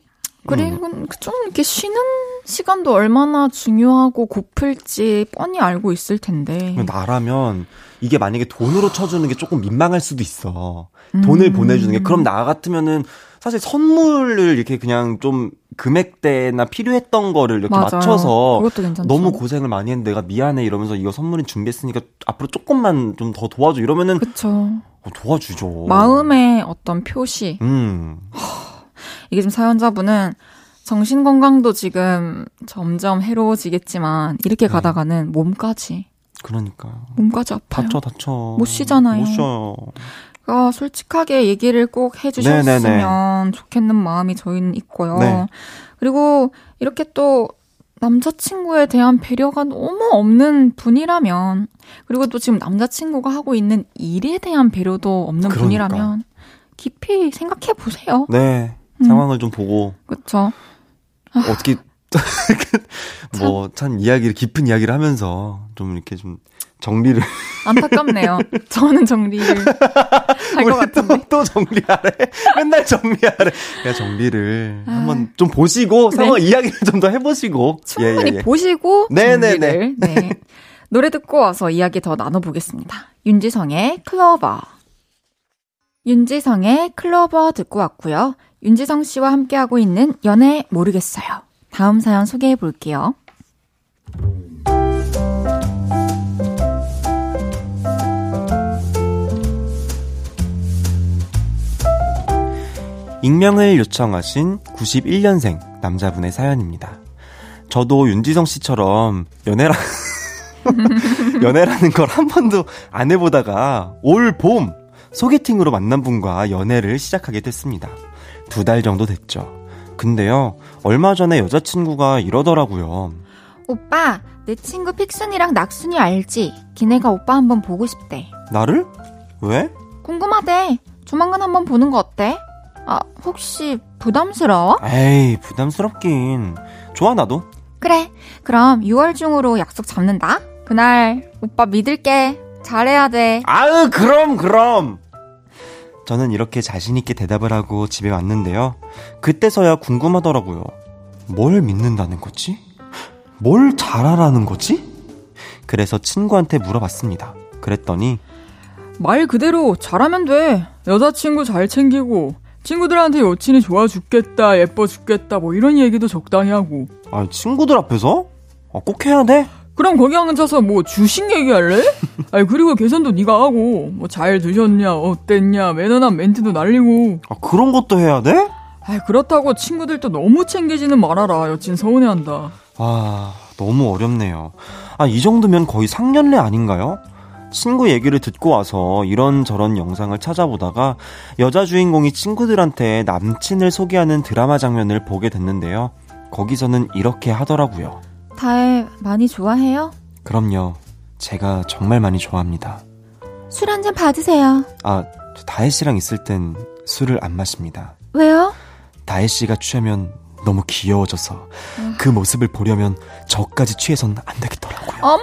그리고 좀 이렇게 쉬는 시간도 얼마나 중요하고 고플지 뻔히 알고 있을 텐데. 나라면 이게 만약에 돈으로 쳐주는 게 조금 민망할 수도 있어. 돈을 음. 보내주는 게 그럼 나 같으면은 사실 선물을 이렇게 그냥 좀 금액대나 필요했던 거를 이렇게 맞아요. 맞춰서 그것도 괜찮죠. 너무 고생을 많이 했는데 내가 미안해 이러면서 이거 선물인 준비했으니까 앞으로 조금만 좀 더 도와줘 이러면은 그쵸. 어, 도와주죠. 마음의 어떤 표시. 음. 이게 지금 사연자분은 정신 건강도 지금 점점 해로워지겠지만 이렇게 네. 가다가는 몸까지 그러니까 몸까지 아파요. 다쳐 다쳐. 못 쉬잖아요. 못 쉬어요. 그러니까 솔직하게 얘기를 꼭 해주셨으면 네네네. 좋겠는 마음이 저희는 있고요. 네. 그리고 이렇게 또 남자친구에 대한 배려가 너무 없는 분이라면 그리고 또 지금 남자친구가 하고 있는 일에 대한 배려도 없는 그러니까. 분이라면 깊이 생각해 보세요. 네. 음. 상황을 좀 보고 그렇죠. 어떻게 뭐참 이야기를 깊은 이야기를 하면서 좀 이렇게 좀 정리를 안타깝네요. 저는 정리를 할것 우리 또, 같은데. 또 정리하래. 맨날 정리하래. 그냥 정리를 아. 한번 좀 보시고 상황 이야기를 좀 더 해보시고 충분히 예, 예, 예. 보시고 네네네. 정리를. 네. 노래 듣고 와서 이야기 더 나눠보겠습니다. 윤지성의 클로버. 윤지성의 클로버 듣고 왔고요. 윤지성 씨와 함께하고 있는 연애 모르겠어요. 다음 사연 소개해 볼게요. 익명을 요청하신 91년생 남자분의 사연입니다. 저도 윤지성 씨처럼 연애라 연애라는 걸 한 번도 안 해보다가 올 봄 소개팅으로 만난 분과 연애를 시작하게 됐습니다. 두 달 정도 됐죠. 근데요, 얼마 전에 여자친구가 이러더라고요. 오빠, 내 친구 픽순이랑 낙순이 알지? 걔네가 오빠 한번 보고 싶대. 나를? 왜? 궁금하대. 조만간 한번 보는 거 어때? 아, 혹시 부담스러워? 에이, 부담스럽긴. 좋아, 나도. 그래. 그럼 6월 중으로 약속 잡는다. 그날 오빠 믿을게. 잘해야 돼. 아으, 그럼, 그럼! 저는 이렇게 자신있게 대답을 하고 집에 왔는데요. 그때서야 궁금하더라고요. 뭘 믿는다는 거지? 뭘 잘하라는 거지? 그래서 친구한테 물어봤습니다. 그랬더니, 말 그대로 잘하면 돼. 여자친구 잘 챙기고 친구들한테 여친이 좋아 죽겠다, 예뻐 죽겠다 뭐 이런 얘기도 적당히 하고. 아, 친구들 앞에서? 아, 꼭 해야 돼? 그럼 거기 앉아서 뭐 주식 얘기할래? 아니 그리고 계산도 네가 하고 뭐 잘 드셨냐, 어땠냐, 매너난 멘트도 날리고. 아, 그런 것도 해야 돼? 아 그렇다고 친구들도 너무 챙기지는 말아라. 여친 서운해한다. 아, 너무 어렵네요. 아, 이 정도면 거의 상년례 아닌가요? 친구 얘기를 듣고 와서 이런저런 영상을 찾아보다가 여자 주인공이 친구들한테 남친을 소개하는 드라마 장면을 보게 됐는데요. 거기서는 이렇게 하더라고요. 다혜 많이 좋아해요? 그럼요. 제가 정말 많이 좋아합니다. 술 한 잔 받으세요. 아, 저 다혜 씨랑 있을 땐 술을 안 마십니다. 왜요? 다혜 씨가 취하면 너무 귀여워져서 그 모습을 보려면 저까지 취해선 안 되겠더라고요. 어머!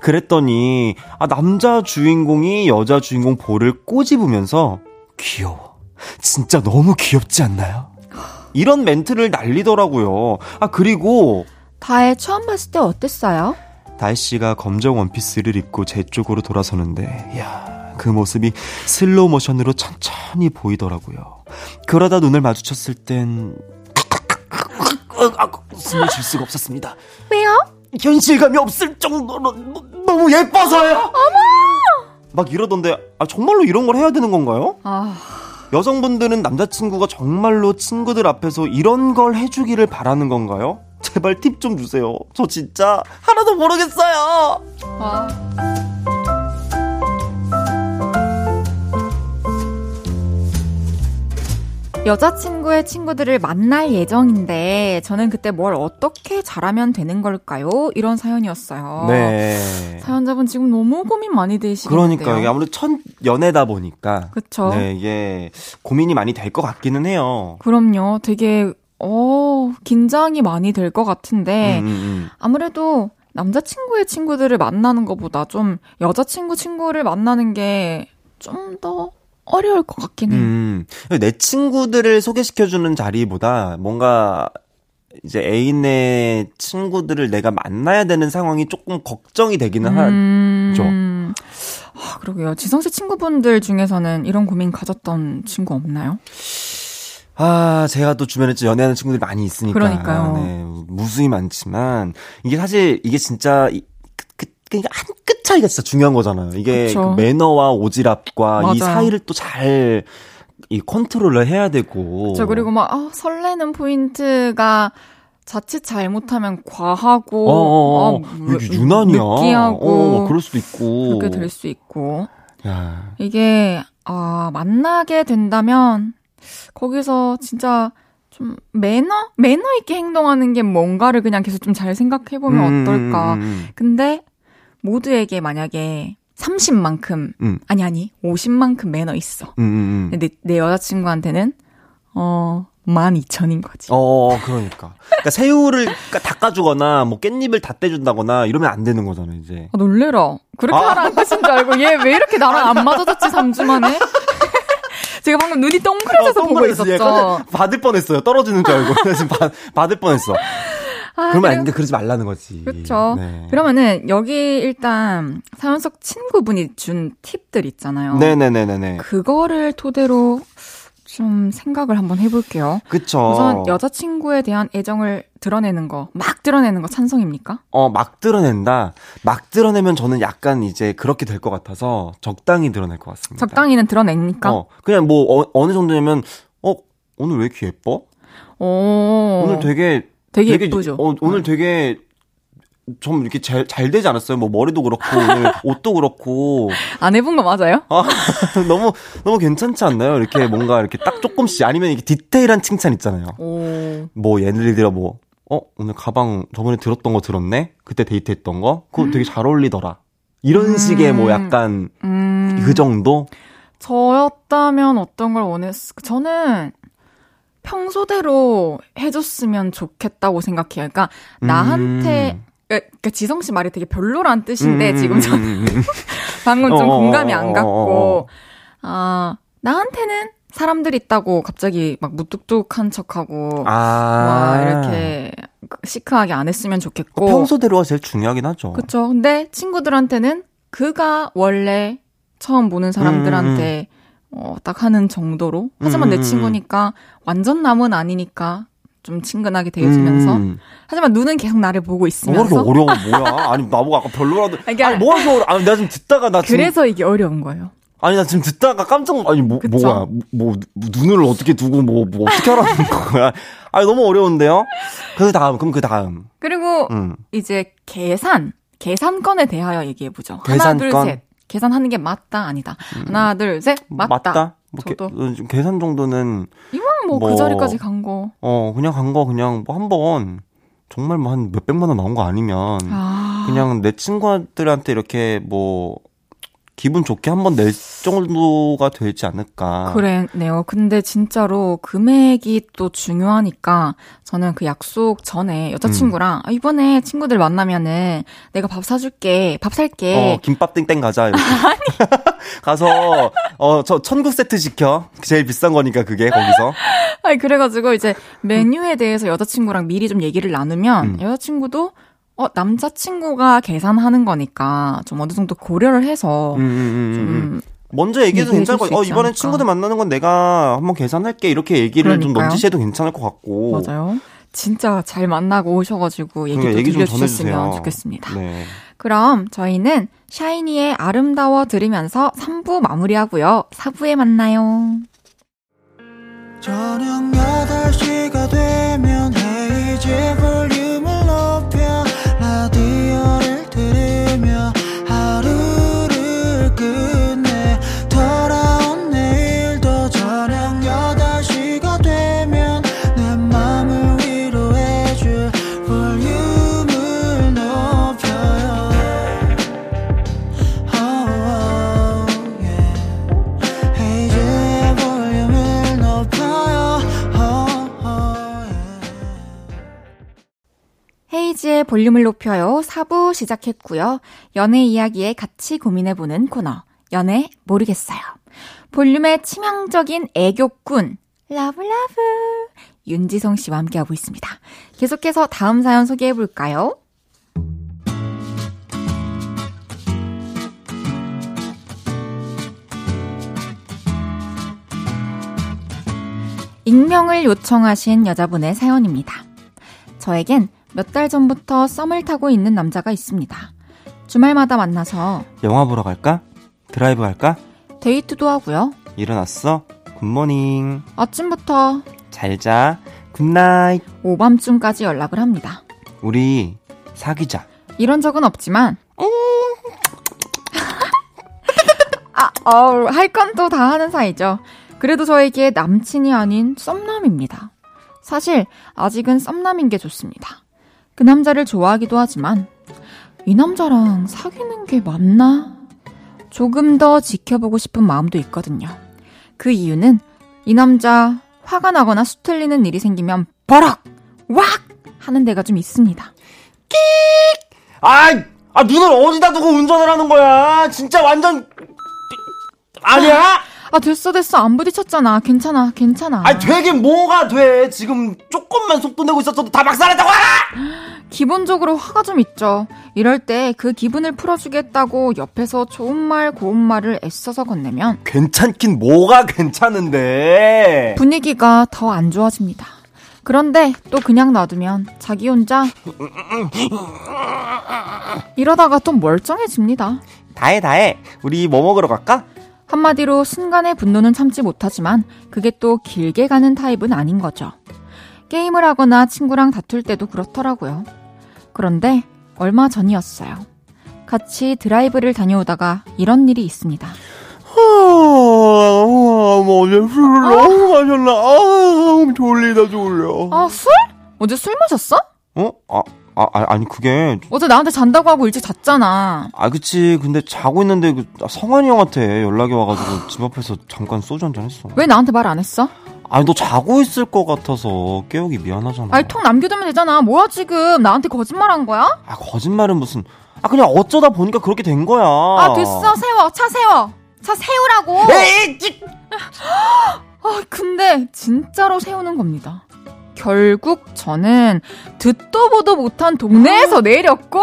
그랬더니 아 남자 주인공이 여자 주인공 볼을 꼬집으면서 귀여워. 진짜 너무 귀엽지 않나요? 이런 멘트를 날리더라고요. 아 그리고 다혜 처음 봤을 때 어땠어요? 다혜 씨가 검정 원피스를 입고 제 쪽으로 돌아서는데 야, 그 모습이 슬로우 모션으로 천천히 보이더라고요. 그러다 눈을 마주쳤을 땐 숨을 쉴 수가 없었습니다. 왜요? 현실감이 없을 정도로 너- 너무 예뻐서요. 어머! 막 이러던데 아 정말로 이런 걸 해야 되는 건가요? 아, 여성분들은 남자친구가 정말로 친구들 앞에서 이런 걸 해주기를 바라는 건가요? 제발 팁 좀 주세요. 저 진짜 하나도 모르겠어요. 아. 여자친구의 친구들을 만날 예정인데 저는 그때 뭘 어떻게 잘하면 되는 걸까요? 이런 사연이었어요. 네. 사연자분 지금 너무 고민 많이 되시겠는데요. 그러니까 이게 아무래도 첫 연애다 보니까 그쵸. 네 이게 고민이 많이 될 것 같기는 해요. 그럼요. 되게 어 긴장이 많이 될 것 같은데 음, 음, 아무래도 남자친구의 친구들을 만나는 것보다 좀 여자친구 친구를 만나는 게 좀더 어려울 것 같긴 해요. 음. 내 친구들을 소개시켜주는 자리보다 뭔가 이제 애인의 친구들을 내가 만나야 되는 상황이 조금 걱정이 되기는 하죠. 음, 아, 그러게요. 지성 씨 친구분들 중에서는 이런 고민 가졌던 친구 없나요? 아, 제가 또 주변에 좀 연애하는 친구들이 많이 있으니까. 그러니까요. 네, 무수히 많지만, 이게 사실, 이게 진짜, 이, 그, 그, 그러니까 한 끗 차이가 진짜 중요한 거잖아요. 이게 그쵸. 그 매너와 오지랖과 이 맞아요. 사이를 또 잘, 이 컨트롤을 해야 되고. 저 그리고 막 아, 설레는 포인트가 자칫 잘못하면 과하고 어, 어, 어. 아, 뭐, 이게 유난이야. 느끼하고 어, 그럴 수도 있고. 그렇게 될 수 있고 야. 이게 아 만나게 된다면 거기서 진짜 좀 매너 매너 있게 행동하는 게 뭔가를 그냥 계속 좀 잘 생각해 보면 음, 어떨까. 음, 음, 근데 모두에게 만약에 30만큼 음. 아니 아니 50만큼 매너 있어. 음, 음, 음. 근데 내 여자친구한테는 어 12,000인 거지. 어, 그러니까. 그러니까 새우를 까- 닦아주거나 뭐 깻잎을 다 떼준다거나 이러면 안 되는 거잖아 이제. 아, 놀래라. 그렇게 아. 하라는 뜻인 줄 알고 얘 왜 이렇게 나랑 안 맞아졌지 3주 만에? 제가 방금 눈이 동그래져서 보고 동그랗지. 있었죠. 받을 뻔했어요. 떨어지는 줄 알고. 지금 받, 받을 뻔했어. 아, 그러면 그래요? 안 돼. 그러지 말라는 거지. 그렇죠. 네. 그러면은 여기 일단 사연 속 친구분이 준 팁들 있잖아요. 네네네네네. 그거를 토대로 좀 생각을 한번 해볼게요. 그쵸. 우선 여자친구에 대한 애정을 드러내는 거, 막 드러내는 거 찬성입니까? 어, 막 드러낸다. 막 드러내면 저는 약간 이제 그렇게 될 것 같아서 적당히 드러낼 것 같습니다. 적당히는 드러냅니까? 어, 그냥 뭐, 어, 어느 정도냐면, 어, 오늘 왜 이렇게 예뻐? 오. 오늘 되게, 되게 예쁘죠? 어, 오늘 되게, 좀 이렇게 잘, 잘 되지 않았어요? 뭐 머리도 그렇고, 오늘 옷도 그렇고. 안 해본 거 맞아요? 아, 너무, 너무 괜찮지 않나요? 이렇게 뭔가 이렇게 딱 조금씩, 아니면 이게 디테일한 칭찬 있잖아요. 오. 뭐, 예를 들어 뭐, 어, 오늘 가방 저번에 들었던 거 들었네? 그때 데이트했던 거? 그거 되게 잘 어울리더라. 이런 음. 식의 뭐 약간, 음. 그 정도? 저였다면 어떤 걸 원했을 저는 평소대로 해줬으면 좋겠다고 생각해요. 그러니까 나한테 그러니까 지성 씨 말이 되게 별로란 뜻인데 음, 지금 전 음, 음, 음. 방금 좀 어, 어, 공감이 어, 안 어, 갔고 아 나한테는 사람들 있다고 갑자기 막 무뚝뚝한 척하고 아. 와 이렇게 시크하게 안 했으면 좋겠고 평소대로가 제일 중요하긴 하죠. 그쵸. 근데 친구들한테는 그가 원래 처음 보는 사람들한테 어, 딱 하는 정도로. 하지만 음, 내 음, 친구니까 완전 남은 아니니까 좀 친근하게 대해주면서. 음. 하지만 눈은 계속 나를 보고 뭐가 있으면서. 이렇게 어려워, 뭐야? 아니, 나보고 아까 별로라도. 이게 아니, 뭐가 어려워? 아니, 내가 지금 듣다가 나 지금. 그래서 이게 어려운 거예요. 아니, 나 지금 듣다가 깜짝, 아니, 뭐, 그쵸? 뭐야. 뭐, 뭐, 눈을 어떻게 두고, 뭐, 뭐, 어떻게 하라는 거야. 아니, 너무 어려운데요? 그 다음, 그럼 그 다음. 그리고 음. 이제 계산. 계산건에 대하여 얘기해 보죠. 하나, 계산건? 둘, 셋. 계산하는 게 맞다, 아니다. 하나, 둘, 셋. 맞다. 뭐, 저도. 게, 계산 정도는, 이왕 뭐그 뭐- 자리까지 간 거. 어, 그냥 간 거, 그냥, 뭐, 한 번, 정말 뭐, 한 몇백만 원 나온 거 아니면, 아. 그냥 내 친구들한테 이렇게 뭐 기분 좋게 한번 낼 정도가 되지 않을까. 그래네요. 근데 진짜로 금액이 또 중요하니까 저는 그 약속 전에 여자친구랑 아, 이번에 친구들 만나면은 내가 밥 사줄게, 밥 살게. 어, 김밥 땡땡 가자. 이렇게. 가서 어, 저 천국 세트 시켜. 제일 비싼 거니까 그게 거기서. 아니 그래가지고 이제 메뉴에 대해서 여자친구랑 미리 좀 얘기를 나누면 음. 여자친구도 어 남자친구가 계산하는 거니까 좀 어느 정도 고려를 해서 음, 음, 음, 음. 좀 먼저 얘기해도 얘기해 괜찮을 줄수 거. 어, 이번엔. 친구들 만나는 건 내가 한번 계산할게. 이렇게 얘기를 좀 그러니까요. 넌지시해도 괜찮을 것 같고. 맞아요. 진짜 잘 만나고 오셔가지고 얘기 도 그러니까 얘기 좀 들려주셨으면 전해주세요. 좋겠습니다. 네. 그럼 저희는 샤이니의 아름다워 들으면서 3부 마무리하고요. 4부에 만나요. 저녁 8시가 되면 헤이즈 볼륨을 헤이지의 볼륨을 높여요. 4부 시작했고요. 연애 이야기에 같이 고민해보는 코너. 연애 모르겠어요. 볼륨의 치명적인 애교꾼. 라브라브. 윤지성 씨와 함께하고 있습니다. 계속해서 다음 사연 소개해볼까요? 익명을 요청하신 여자분의 사연입니다. 저에겐 몇 달 전부터 썸을 타고 있는 남자가 있습니다. 주말마다 만나서 영화 보러 갈까? 드라이브 갈까? 데이트도 하고요. 일어났어? Good morning. 아침부터 잘 자. Good night. 오밤중까지 연락을 합니다. 우리 사귀자. 이런 적은 없지만 아, 어, 할건 또 다 하는 사이죠. 그래도 저에게 남친이 아닌 썸남입니다. 사실 아직은 썸남인 게 좋습니다. 그 남자를 좋아하기도 하지만 이 남자랑 사귀는 게 맞나? 조금 더 지켜보고 싶은 마음도 있거든요. 그 이유는 이 남자 화가 나거나 수틀리는 일이 생기면 버럭! 왁! 하는 데가 좀 있습니다. 아, 아 눈을 어디다 두고 운전을 하는 거야? 진짜 완전 아니야? 아 됐어 됐어 안 부딪혔잖아 괜찮아 괜찮아 아 되긴 뭐가 돼? 지금 조금만 속도 내고 있었어도 다 막살했다고 알아! 기본적으로 화가 좀 있죠 이럴 때 그 기분을 풀어주겠다고 옆에서 좋은 말 고운 말을 애써서 건네면 괜찮긴 뭐가 괜찮은데? 분위기가 더 안 좋아집니다 그런데 또 그냥 놔두면 자기 혼자 이러다가 또 멀쩡해집니다 다해 다해. 우리 뭐 먹으러 갈까? 한마디로 순간의 분노는 참지 못하지만 그게 또 길게 가는 타입은 아닌 거죠. 게임을 하거나 친구랑 다툴 때도 그렇더라고요. 그런데 얼마 전이었어요. 같이 드라이브를 다녀오다가 이런 일이 있습니다. 뭐 어제 술을 너무 마셨나? 아, 졸리다 졸려. 아, 술? 어제 술 마셨어? 어? 아, 아, 아, 아 니 그게 어제 나한테 잔다고 하고 일찍 잤잖아. 아 그치 근데 자고 있는데 그 성환이 형한테 연락이 와가지고 집 앞에서 잠깐 소주 한잔 했어 왜 나한테 말 안 했어? 아니 너 자고 있을 것 같아서 깨우기 미안하잖아 아니, 통 남겨두면 되잖아. 뭐야, 지금? 나한테 거짓말 한 거야? 아 거짓말은 무슨 아 그냥 어쩌다 보니까 그렇게 된 거야 아, 됐어. 세워. 차 세워. 차 세우라고. 에이 찌- 아, 근데 진짜로 세우는 겁니다. 결국 저는 듣도 보도 못한 동네에서 내렸고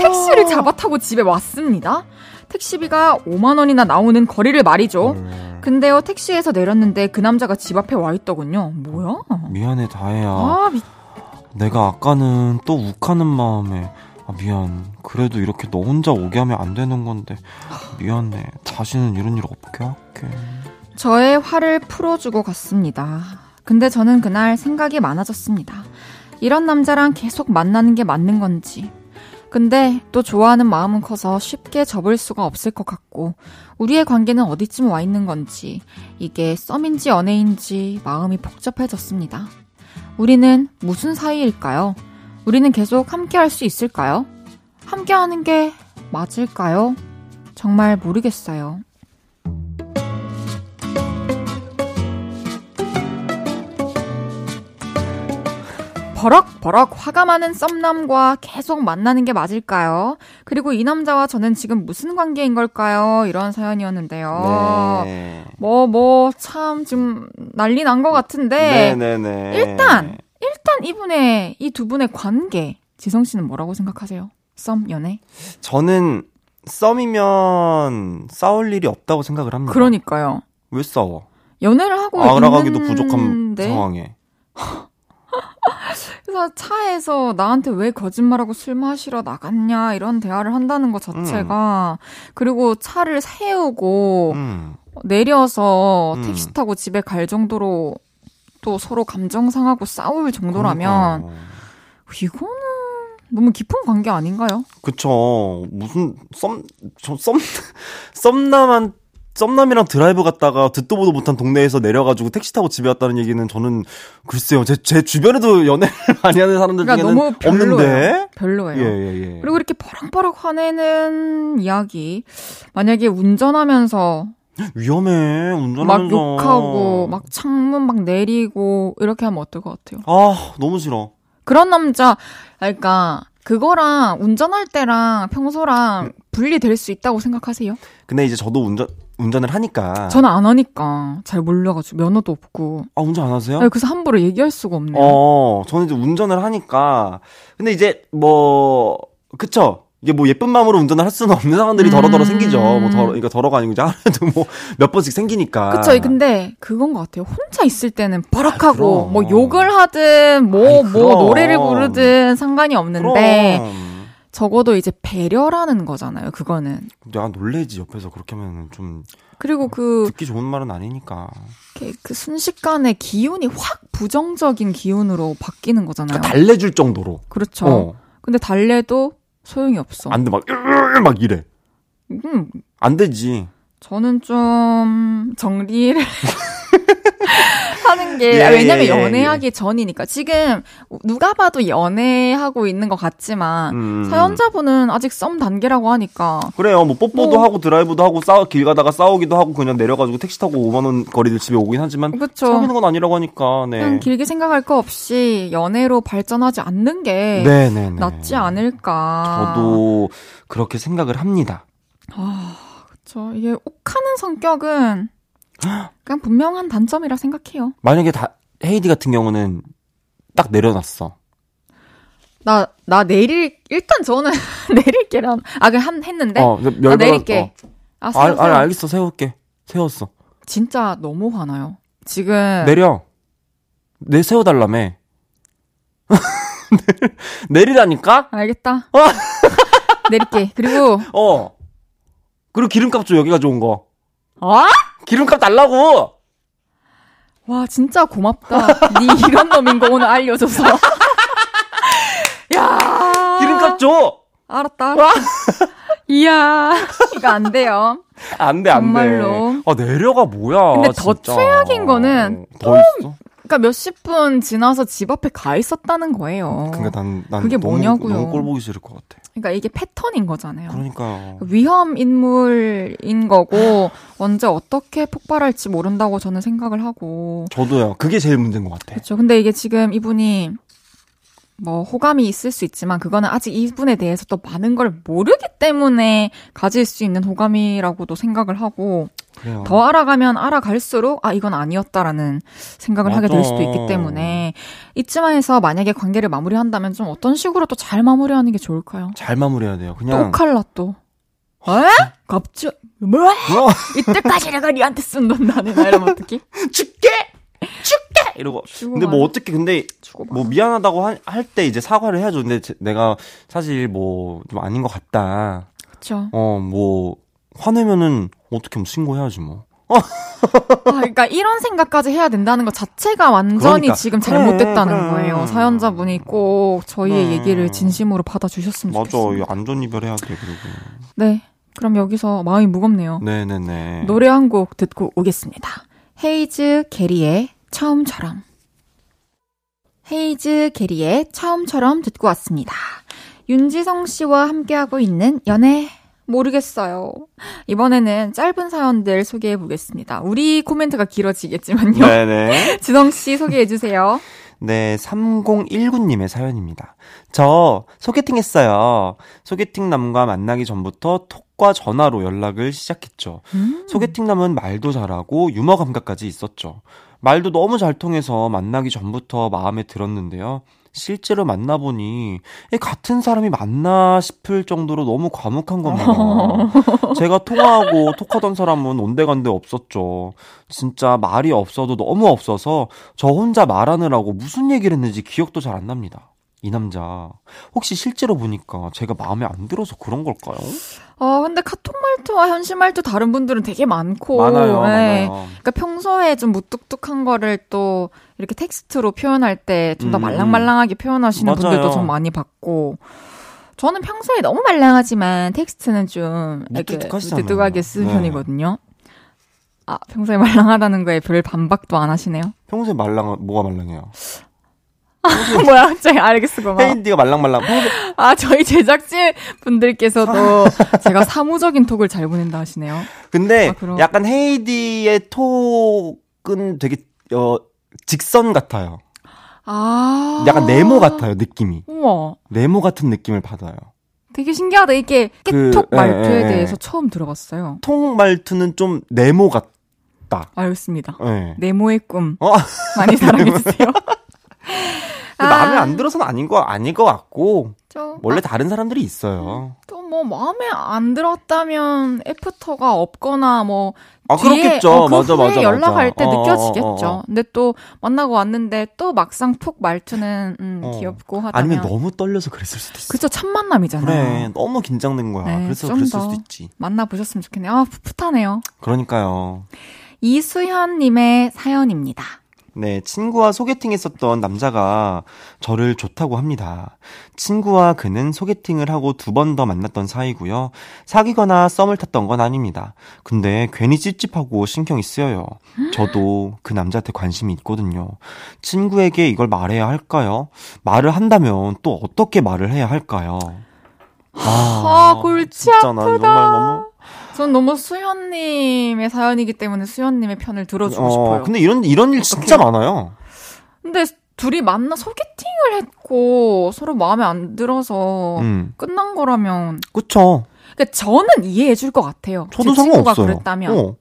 택시를 잡아 타고 집에 왔습니다. 택시비가 5만 원이나 나오는 거리를 말이죠. 근데요 택시에서 내렸는데 그 남자가 집 앞에 와 있더군요. 뭐야? 미안해 다혜야 아, 미... 내가 아까는 또 욱하는 마음에 아 미안 그래도 이렇게 너 혼자 오게 하면 안 되는 건데 미안해 다시는 이런 일 없게 할게 저의 화를 풀어주고 갔습니다. 근데 저는 그날 생각이 많아졌습니다. 이런 남자랑 계속 만나는 게 맞는 건지. 근데 또 좋아하는 마음은 커서 쉽게 접을 수가 없을 것 같고, 우리의 관계는 어디쯤 와 있는 건지, 이게 썸인지 연애인지 마음이 복잡해졌습니다. 우리는 무슨 사이일까요? 우리는 계속 함께 할 수 있을까요? 함께 하는 게 맞을까요? 정말 모르겠어요. 버럭버럭 화가 많은 썸남과 계속 만나는 게 맞을까요? 그리고 이 남자와 저는 지금 무슨 관계인 걸까요? 이런 사연이었는데요. 네. 뭐, 뭐, 참, 지금 난리 난 것 같은데. 네네네 일단, 일단 이분의, 이 두 분의 관계. 지성 씨는 뭐라고 생각하세요? 썸, 연애? 저는 썸이면 싸울 일이 없다고 생각을 합니다 그러니까요. 왜 싸워 연애를 하고 알아가기도 부족한 있는데 상황에 그래서 차에서 나한테 왜 거짓말하고 술 마시러 나갔냐 이런 대화를 한다는 것 자체가 그리고 차를 세우고 음. 내려서 음. 택시 타고 집에 갈 정도로 또 서로 감정 상하고 싸울 정도라면 그러니까요. 이거는 너무 깊은 관계 아닌가요? 그쵸. 무슨, 썸, 저, 썸, 썸남한, 썸남이랑 드라이브 갔다가 듣도 보도 못한 동네에서 내려가지고 택시 타고 집에 왔다는 얘기는 저는 글쎄요. 제, 제 주변에도 연애를 많이 하는 사람들 그러니까 중에는 너무 별로예요. 없는데? 별로예요. 예, 예, 예. 그리고 이렇게 버럭버럭 화내는 이야기 만약에 운전하면서 위험해. 막 운전하면서. 욕하고 막 창문 막 내리고 이렇게 하면 어떨 것 같아요? 아, 너무 싫어. 그런 남자, 그러니까 그거랑 운전할 때랑 평소랑 분리될 수 있다고 생각하세요? 근데 이제 저도 운전, 운전을 하니까. 저는 안 하니까 잘 몰라가지고 면허도 없고. 아, 운전 안 하세요? 네, 그래서 함부로 얘기할 수가 없네요. 어, 저는 이제 운전을 하니까. 근데 이제 뭐, 그쵸. 이게 뭐 예쁜 마음으로 운전을 할 수는 없는 상황들이 음. 더러더러 생기죠. 뭐 더러, 그러니까 더러가 아니고 이제 하루에도 뭐 몇 번씩 생기니까. 그쵸. 근데 그건 것 같아요. 혼자 있을 때는 버럭하고 그럼. 뭐 욕을 하든 뭐, 아이, 뭐. 노래를 부르든 상관이 없는데 그럼. 적어도 이제 배려라는 거잖아요. 그거는. 내가 놀래지 옆에서 그렇게 하면 좀 그리고 그, 듣기 좋은 말은 아니니까. 그 순식간에 기운이 확 부정적인 기운으로 바뀌는 거잖아요. 그러니까 달래줄 정도로. 그렇죠. 어. 근데 달래도 소용이 없어. 안 돼, 막, 막 이래. 음, 안 되지. 저는 좀 정리를 하는 게 예, 아, 왜냐면 예, 예, 연애하기 전이니까 지금 누가 봐도 연애하고 있는 것 같지만 음. 사연자분은 아직 썸 단계라고 하니까 그래요. 뭐 뽀뽀도 뭐. 하고 드라이브도 하고 싸워 길 가다가 싸우기도 하고 그냥 내려가지고 택시 타고 5만 원 거리를 집에 오긴 하지만 그렇죠. 사귀는 건 아니라고 하니까 네. 그냥 길게 생각할 거 없이 연애로 발전하지 않는 게 네, 네, 네. 낫지 않을까. 저도 그렇게 생각을 합니다. 저 이게 욱하는 성격은 그냥 분명한 단점이라 생각해요. 만약에 다 헤이디 같은 경우는 딱 내려놨어. 나, 나 내릴, 일단 저는 내릴 게란, 아, 그냥 한, 했는데. 어, 나 열받아- 내릴게. 아, 어. 세워, 알, 세워. 알, 알겠어. 세울게. 세웠어. 진짜 너무 화나요. 지금. 내려. 내 세워달라며. 내리라니까? 알겠다. 내릴게. 그리고, 어. 그리고 기름값 줘, 여기가 좋은 거. 아? 기름값 달라고! 와, 진짜 고맙다. 니 이런 놈인 거 오늘 알려줘서. 야 기름값 줘! 알았다. 알았다. 이야. 이거 안 돼요. 안 돼, 안 정말로. 돼. 아, 내려가 뭐야. 근데 더 진짜. 최악인 거는 더 있어? 그러니까 몇십 분 지나서 집 앞에 가 있었다는 거예요. 그러니까 난, 난 그게 너무, 뭐냐고요. 너무 꼴 보기 싫을 것 같아. 그러니까 이게 패턴인 거잖아요. 그러니까. 위험 인물인 거고 언제 어떻게 폭발할지 모른다고 저는 생각을 하고 저도요. 그게 제일 문제인 것 같아. 그렇죠. 근데 이게 지금 이분이 뭐 호감이 있을 수 있지만 그거는 아직 이분에 대해서 또 많은 걸 모르기 때문에 가질 수 있는 호감이라고도 생각을 하고 그래요. 더 알아가면 알아갈수록 아 이건 아니었다라는 생각을 하게 될 맞아. 수도 있기 때문에 이쯤에서 만약에 관계를 마무리한다면 좀 어떤 식으로 또 잘 마무리하는 게 좋을까요? 잘 마무리해야 돼요. 또 그냥. 칼라 또. 에? 갑자기 뭐? 이때까지 내가 니한테 쓴 돈 나네 나 이러면 어떡해? 죽게! 죽게! 이러고. 근데 뭐 어떻게, 근데 뭐 미안하다고 할 때 이제 사과를 해야죠. 근데 제- 내가 사실 뭐 좀 아닌 것 같다. 그렇죠. 어, 뭐 화내면은 어떻게 뭐 신고해야지 뭐. 아, 그러니까 이런 생각까지 해야 된다는 것 자체가 완전히 그러니까. 지금 그래, 잘못됐다는 그래. 거예요. 사연자분이 꼭 저희의 네. 얘기를 진심으로 받아주셨으면 맞아. 좋겠어요. 이 안전 이별해야 돼 그리고. 네. 그럼 여기서 마음이 무겁네요. 네네네. 노래 한 곡 듣고 오겠습니다. 헤이즈 게리의 처음처럼. 헤이즈 게리의 처음처럼 듣고 왔습니다. 윤지성 씨와 함께하고 있는 연애 모르겠어요. 이번에는 짧은 사연들 소개해 보겠습니다. 우리 코멘트가 길어지겠지만요. 네네. 지성 씨 소개해 주세요. 네, 3019님의 사연입니다. 저 소개팅 했어요. 소개팅 남과 만나기 전부터 톡과 전화로 연락을 시작했죠. 음. 소개팅 남은 말도 잘하고 유머 감각까지 있었죠. 말도 너무 잘 통해서 만나기 전부터 마음에 들었는데요. 실제로 만나보니 이 같은 사람이 맞나 싶을 정도로 너무 과묵한 겁니다. 제가 통화하고 톡하던 사람은 온데간데 없었죠. 진짜 말이 없어도 너무 없어서 저 혼자 말하느라고 무슨 얘기를 했는지 기억도 잘 안 납니다. 이 남자 혹시 실제로 보니까 제가 마음에 안 들어서 그런 걸까요? 어, 근데 카톡 말투와 현실 말투 다른 분들은 되게 많고. 많아요, 네. 많아요. 그러니까 평소에 좀 무뚝뚝한 거를 또 이렇게 텍스트로 표현할 때 좀 더 음, 말랑말랑하게 표현하시는 맞아요. 분들도 좀 많이 봤고. 저는 평소에 너무 말랑하지만 텍스트는 좀 이렇게 무뚝뚝하시잖아요. 무뚝뚝하게 쓰는 네. 편이거든요. 아, 평소에 말랑하다는 거에 별 반박도 안 하시네요. 평소에 말랑 뭐가 말랑해요? 뭐야, 갑자기 알겠어, 고마워. 헤인디가 말랑말랑. 평소 아, 저희 제작진 분들께서도 제가 사무적인 톡을 잘 보낸다 하시네요. 근데 아, 그럼. 약간 헤이디의 톡은 되게 어 직선 같아요. 아. 약간 네모 같아요 느낌이. 우와. 네모 같은 느낌을 받아요. 되게 신기하다. 이게 그, 깨톡 예, 말투에 예, 예. 대해서 처음 들어봤어요. 통 말투는 좀 네모 같다. 알겠습니다. 예. 네모의 꿈 어? 많이 사랑해주세요. 아. 마음에 안 들어서는 아닌 거 아닐 것 같고 좀 원래 다른 사람들이 있어요. 또 뭐 마음에 안 들었다면 애프터가 없거나 뭐 아 뒤에, 그렇겠죠. 어, 그 맞아 후에 맞아 연락할 맞아. 때 어, 어, 느껴지겠죠. 어, 어. 근데 또 만나고 왔는데 또 막상 톡 말투는 음, 어. 귀엽고 하다면 아니면 너무 떨려서 그랬을 수도 있어. 그쵸 첫 만남이잖아요. 그래 너무 긴장된 거야. 네, 그래서 좀 그랬을 더. 수도 있지. 만나 보셨으면 좋겠네요. 아 풋풋하네요. 그러니까요. 이수현님의 사연입니다. 네, 친구와 소개팅했었던 남자가 저를 좋다고 합니다. 친구와 그는 소개팅을 하고 두 번 더 만났던 사이고요. 사귀거나 썸을 탔던 건 아닙니다. 근데 괜히 찝찝하고 신경이 쓰여요. 저도 그 남자한테 관심이 있거든요. 친구에게 이걸 말해야 할까요? 말을 한다면 또 어떻게 말을 해야 할까요? 아, 골치 진짜 난 아프다. 정말 너무 전 너무 수현님의 사연이기 때문에 수현님의 편을 들어주고 어, 싶어요. 근데 이런 이런 일 진짜 많아요. 근데 둘이 만나 소개팅을 했고 서로 마음에 안 들어서 음. 끝난 거라면 그쵸. 그러니까 저는 이해해 줄 것 같아요. 저도 상관없어요. 그랬다면. 어.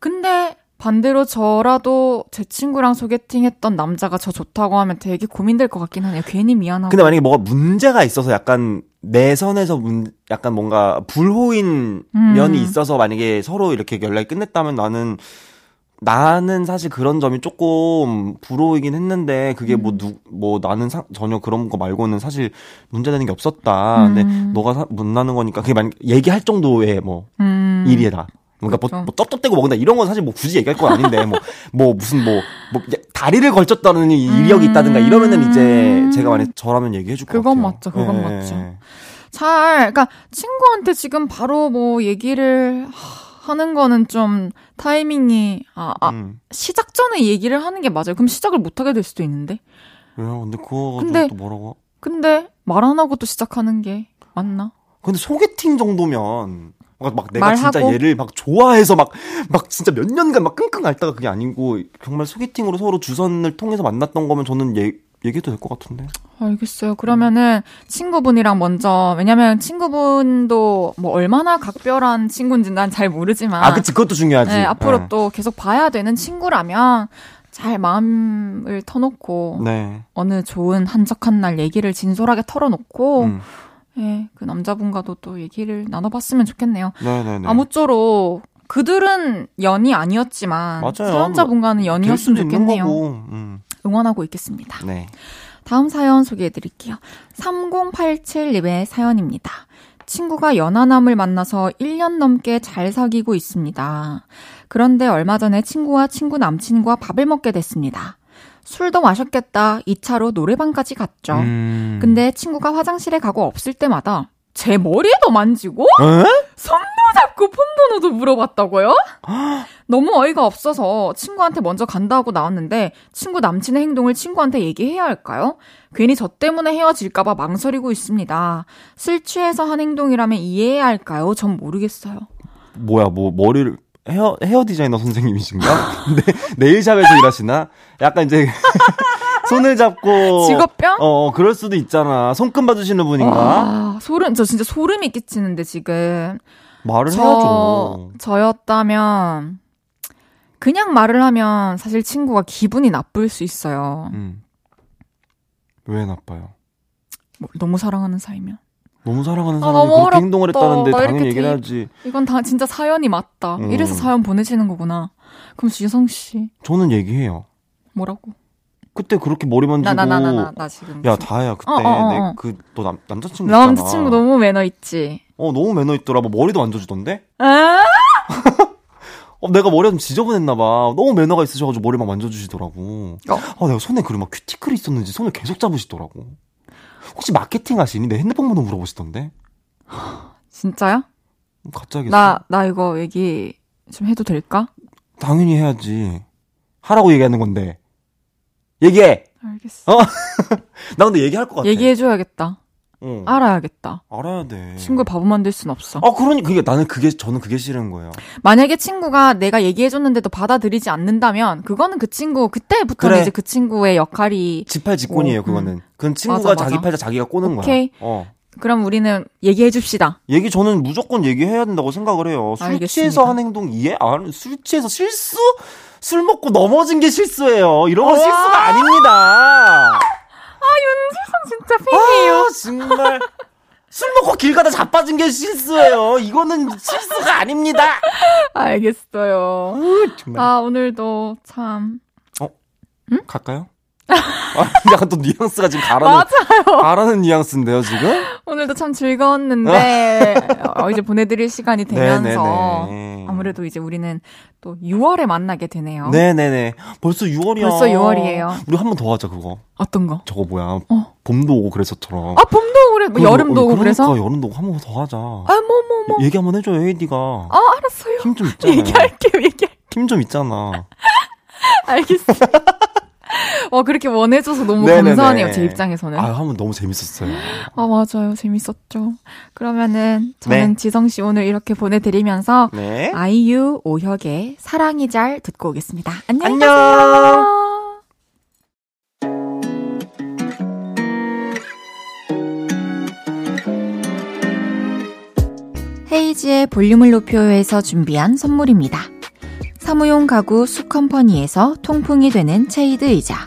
근데 반대로 저라도 제 친구랑 소개팅했던 남자가 저 좋다고 하면 되게 고민될 것 같긴 하네요. 괜히 미안하고. 근데 만약에 뭐가 문제가 있어서 약간 내 선에서 문, 약간 뭔가 불호인 음. 면이 있어서 만약에 서로 이렇게 연락이 끝냈다면 나는 나는 사실 그런 점이 조금 불호이긴 했는데 그게 음. 뭐누뭐 나는 사- 전혀 그런 거 말고는 사실 문제되는 게 없었다. 근데 음. 너가 사- 못 나는 거니까 그게 만약 얘기할 정도의 뭐 음. 일이라. 뭔가 그렇죠. 뭐, 뭐 쩝쩝대고 먹는다 이런 건 사실 뭐 굳이 얘기할 건 아닌데 뭐뭐 무슨 뭐, 뭐 다리를 걸쳤다는 이 이력이 있다든가 이러면은 이제 제가 만약 저라면 얘기해 줄 것 같아요. 그건 맞죠, 그건 예, 맞죠. 예. 잘, 그러니까 친구한테 지금 바로 뭐 얘기를 하- 하는 거는 좀 타이밍이 아, 아 음. 시작 전에 얘기를 하는 게 맞아요. 그럼 시작을 못 하게 될 수도 있는데. 왜요? 근데 그거 근데- 또 뭐라고? 근데 말 안 하고 또 시작하는 게 맞나? 근데 소개팅 정도면 막, 막 내가 진짜 말하고? 얘를 막 좋아해서 막 막 진짜 몇 년간 막 끙끙 앓다가 그게 아니고 정말 소개팅으로 서로 주선을 통해서 만났던 거면 저는 얘 얘기해도 될 것 같은데. 알겠어요. 그러면은 친구분이랑 먼저 왜냐면 친구분도 뭐 얼마나 각별한 친구인지 난잘 모르지만 아, 그치 그것도 중요하지. 네, 앞으로 예. 또 계속 봐야 되는 친구라면 잘 마음을 터놓고 네. 어느 좋은 한적한 날 얘기를 진솔하게 털어놓고 음. 예, 그 남자분과도 또 얘기를 나눠봤으면 좋겠네요. 네네네. 아무쪼록 그들은 연이 아니었지만. 사연자분과는 연이었으면 좋겠네요. 음. 응원하고 있겠습니다. 네. 다음 사연 소개해드릴게요. 3087님의 사연입니다. 친구가 연하남을 만나서 1년 넘게 잘 사귀고 있습니다. 그런데 얼마 전에 친구와 친구 남친과 밥을 먹게 됐습니다. 술도 마셨겠다 2차로 노래방까지 갔죠. 음. 근데 친구가 화장실에 가고 없을 때마다 제 머리도 만지고 에? 손도 잡고 폰번호도 물어봤다고요? 너무 어이가 없어서 친구한테 먼저 간다 하고 나왔는데 친구 남친의 행동을 친구한테 얘기해야 할까요? 괜히 저 때문에 헤어질까봐 망설이고 있습니다. 술 취해서 한 행동이라면 이해해야 할까요? 전 모르겠어요. 뭐야, 뭐 머리를 헤어 헤어 디자이너 선생님이신가? 네, 네일샵에서 일하시나? 약간 이제 손을 잡고 직업병? 어, 어, 그럴 수도 있잖아. 손금 봐주시는 분인가? 와, 소름, 저 진짜 소름이 끼치는데 지금. 말을 저, 해야죠. 저였다면, 그냥 말을 하면 사실 친구가 기분이 나쁠 수 있어요. 음. 왜 나빠요? 뭐, 너무 사랑하는 사이면. 너무 사랑하는 아, 사람이 그렇게. 행동을 했다는데 나 당연히 얘기를 대- 하지. 이건 다 진짜 사연이 맞다. 음. 이래서 사연 보내시는 거구나. 그럼 유성 씨 저는 얘기해요. 뭐라고? 그때 그렇게 머리 만지고 나 나 나나나나 지금. 야 다혜야 그때 어, 어, 어, 어. 내그너 남자친구 있잖아. 남자친구 너무 매너 있지. 어 너무 매너 있더라. 뭐 머리도 만져주던데? 아? 어 내가 머리가 좀 지저분했나 봐. 너무 매너가 있으셔가지고 머리 막 만져주시더라고. 어. 아 내가 손에 그리고 막 큐티클이 있었는지 손을 계속 잡으시더라고. 혹시 마케팅 하시니? 내 핸드폰 번호 물어보시던데? 진짜요? 갑자기 나 나 이거 얘기 좀 해도 될까? 당연히 해야지. 하라고 얘기하는 건데. 얘기해. 알겠어. 어? 나 근데 얘기할 것 같아. 얘기해줘야겠다. 응. 알아야겠다. 알아야 돼. 친구 바보 만들 순 없어. 아, 그러니 그게 나는 그게 저는 그게 싫은 거예요. 만약에 친구가 내가 얘기해 줬는데도 받아들이지 않는다면 그거는 그 친구 그때부터는 그래. 이제 그 친구의 역할이 지팔직곤이에요, 어, 그거는. 그건 친구가 맞아, 맞아. 자기 팔자 자기가 꼬는 오케이. 거야. 어. 그럼 우리는 얘기해 줍시다. 얘기 저는 무조건 얘기해야 된다고 생각을 해요. 술 알겠습니다. 취해서 한 행동 이해? 아, 술 취해서 실수? 술 먹고 넘어진 게 실수예요. 이런 건. 실수가 아닙니다. 진짜 팬이에요. 아, 정말. 술 먹고 길 가다 자빠진 게 실수예요. 이거는 실수가 아닙니다. 알겠어요. 정말. 아, 오늘도 참. 갈까요? 아, 약간 또 뉘앙스가 지금 가라는, 맞아요. 가라는 뉘앙스인데요, 지금? 오늘도 참 즐거웠는데, 어, 이제 보내드릴 시간이 되면서. 네네네. 아무래도 이제 우리는 또 6월에 만나게 되네요. 네네네. 벌써 6월이야. 벌써 6월이에요. 우리 한 번 더 하자, 그거. 어떤 거? 저거 뭐야. 어. 봄도 오고 그래서처럼. 아, 봄도 오고 그래, 뭐 여름도 오고 그래서? 그러니까 여름도 오고 한 번 더 하자. 아, 뭐, 뭐, 뭐. 얘기 한 번 해줘요, 에이디가. 아, 알았어요. 힘 좀 있잖아. 얘기할게요, 얘기 힘좀 있잖아. 알겠어. 와, 그렇게 원해줘서 너무 네네네. 감사하네요, 제 입장에서는. 아, 아, 한번 너무 재밌었어요. 맞아요. 재밌었죠. 그러면은, 저는 네. 지성씨 오늘 이렇게 보내드리면서, 네. 아이유 오혁의 사랑이 잘 듣고 오겠습니다. 안녕히 안녕. 가세요. 헤이지의 볼륨을 높여요에서 준비한 선물입니다. 사무용 가구 수컴퍼니에서 통풍이 되는 체이드 의자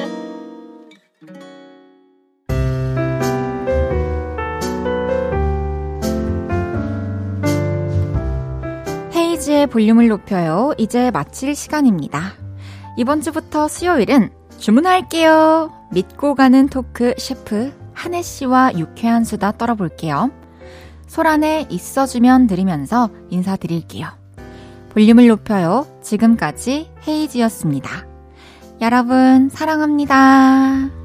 볼륨을 높여요. 이제 마칠 시간입니다. 이번 주부터 수요일은 주문할게요. 믿고 가는 토크 셰프 한혜 씨와 유쾌한 수다 떨어볼게요. 소란에 있어주면 들으면서 인사드릴게요. 볼륨을 높여요. 지금까지 헤이지였습니다. 여러분, 사랑합니다.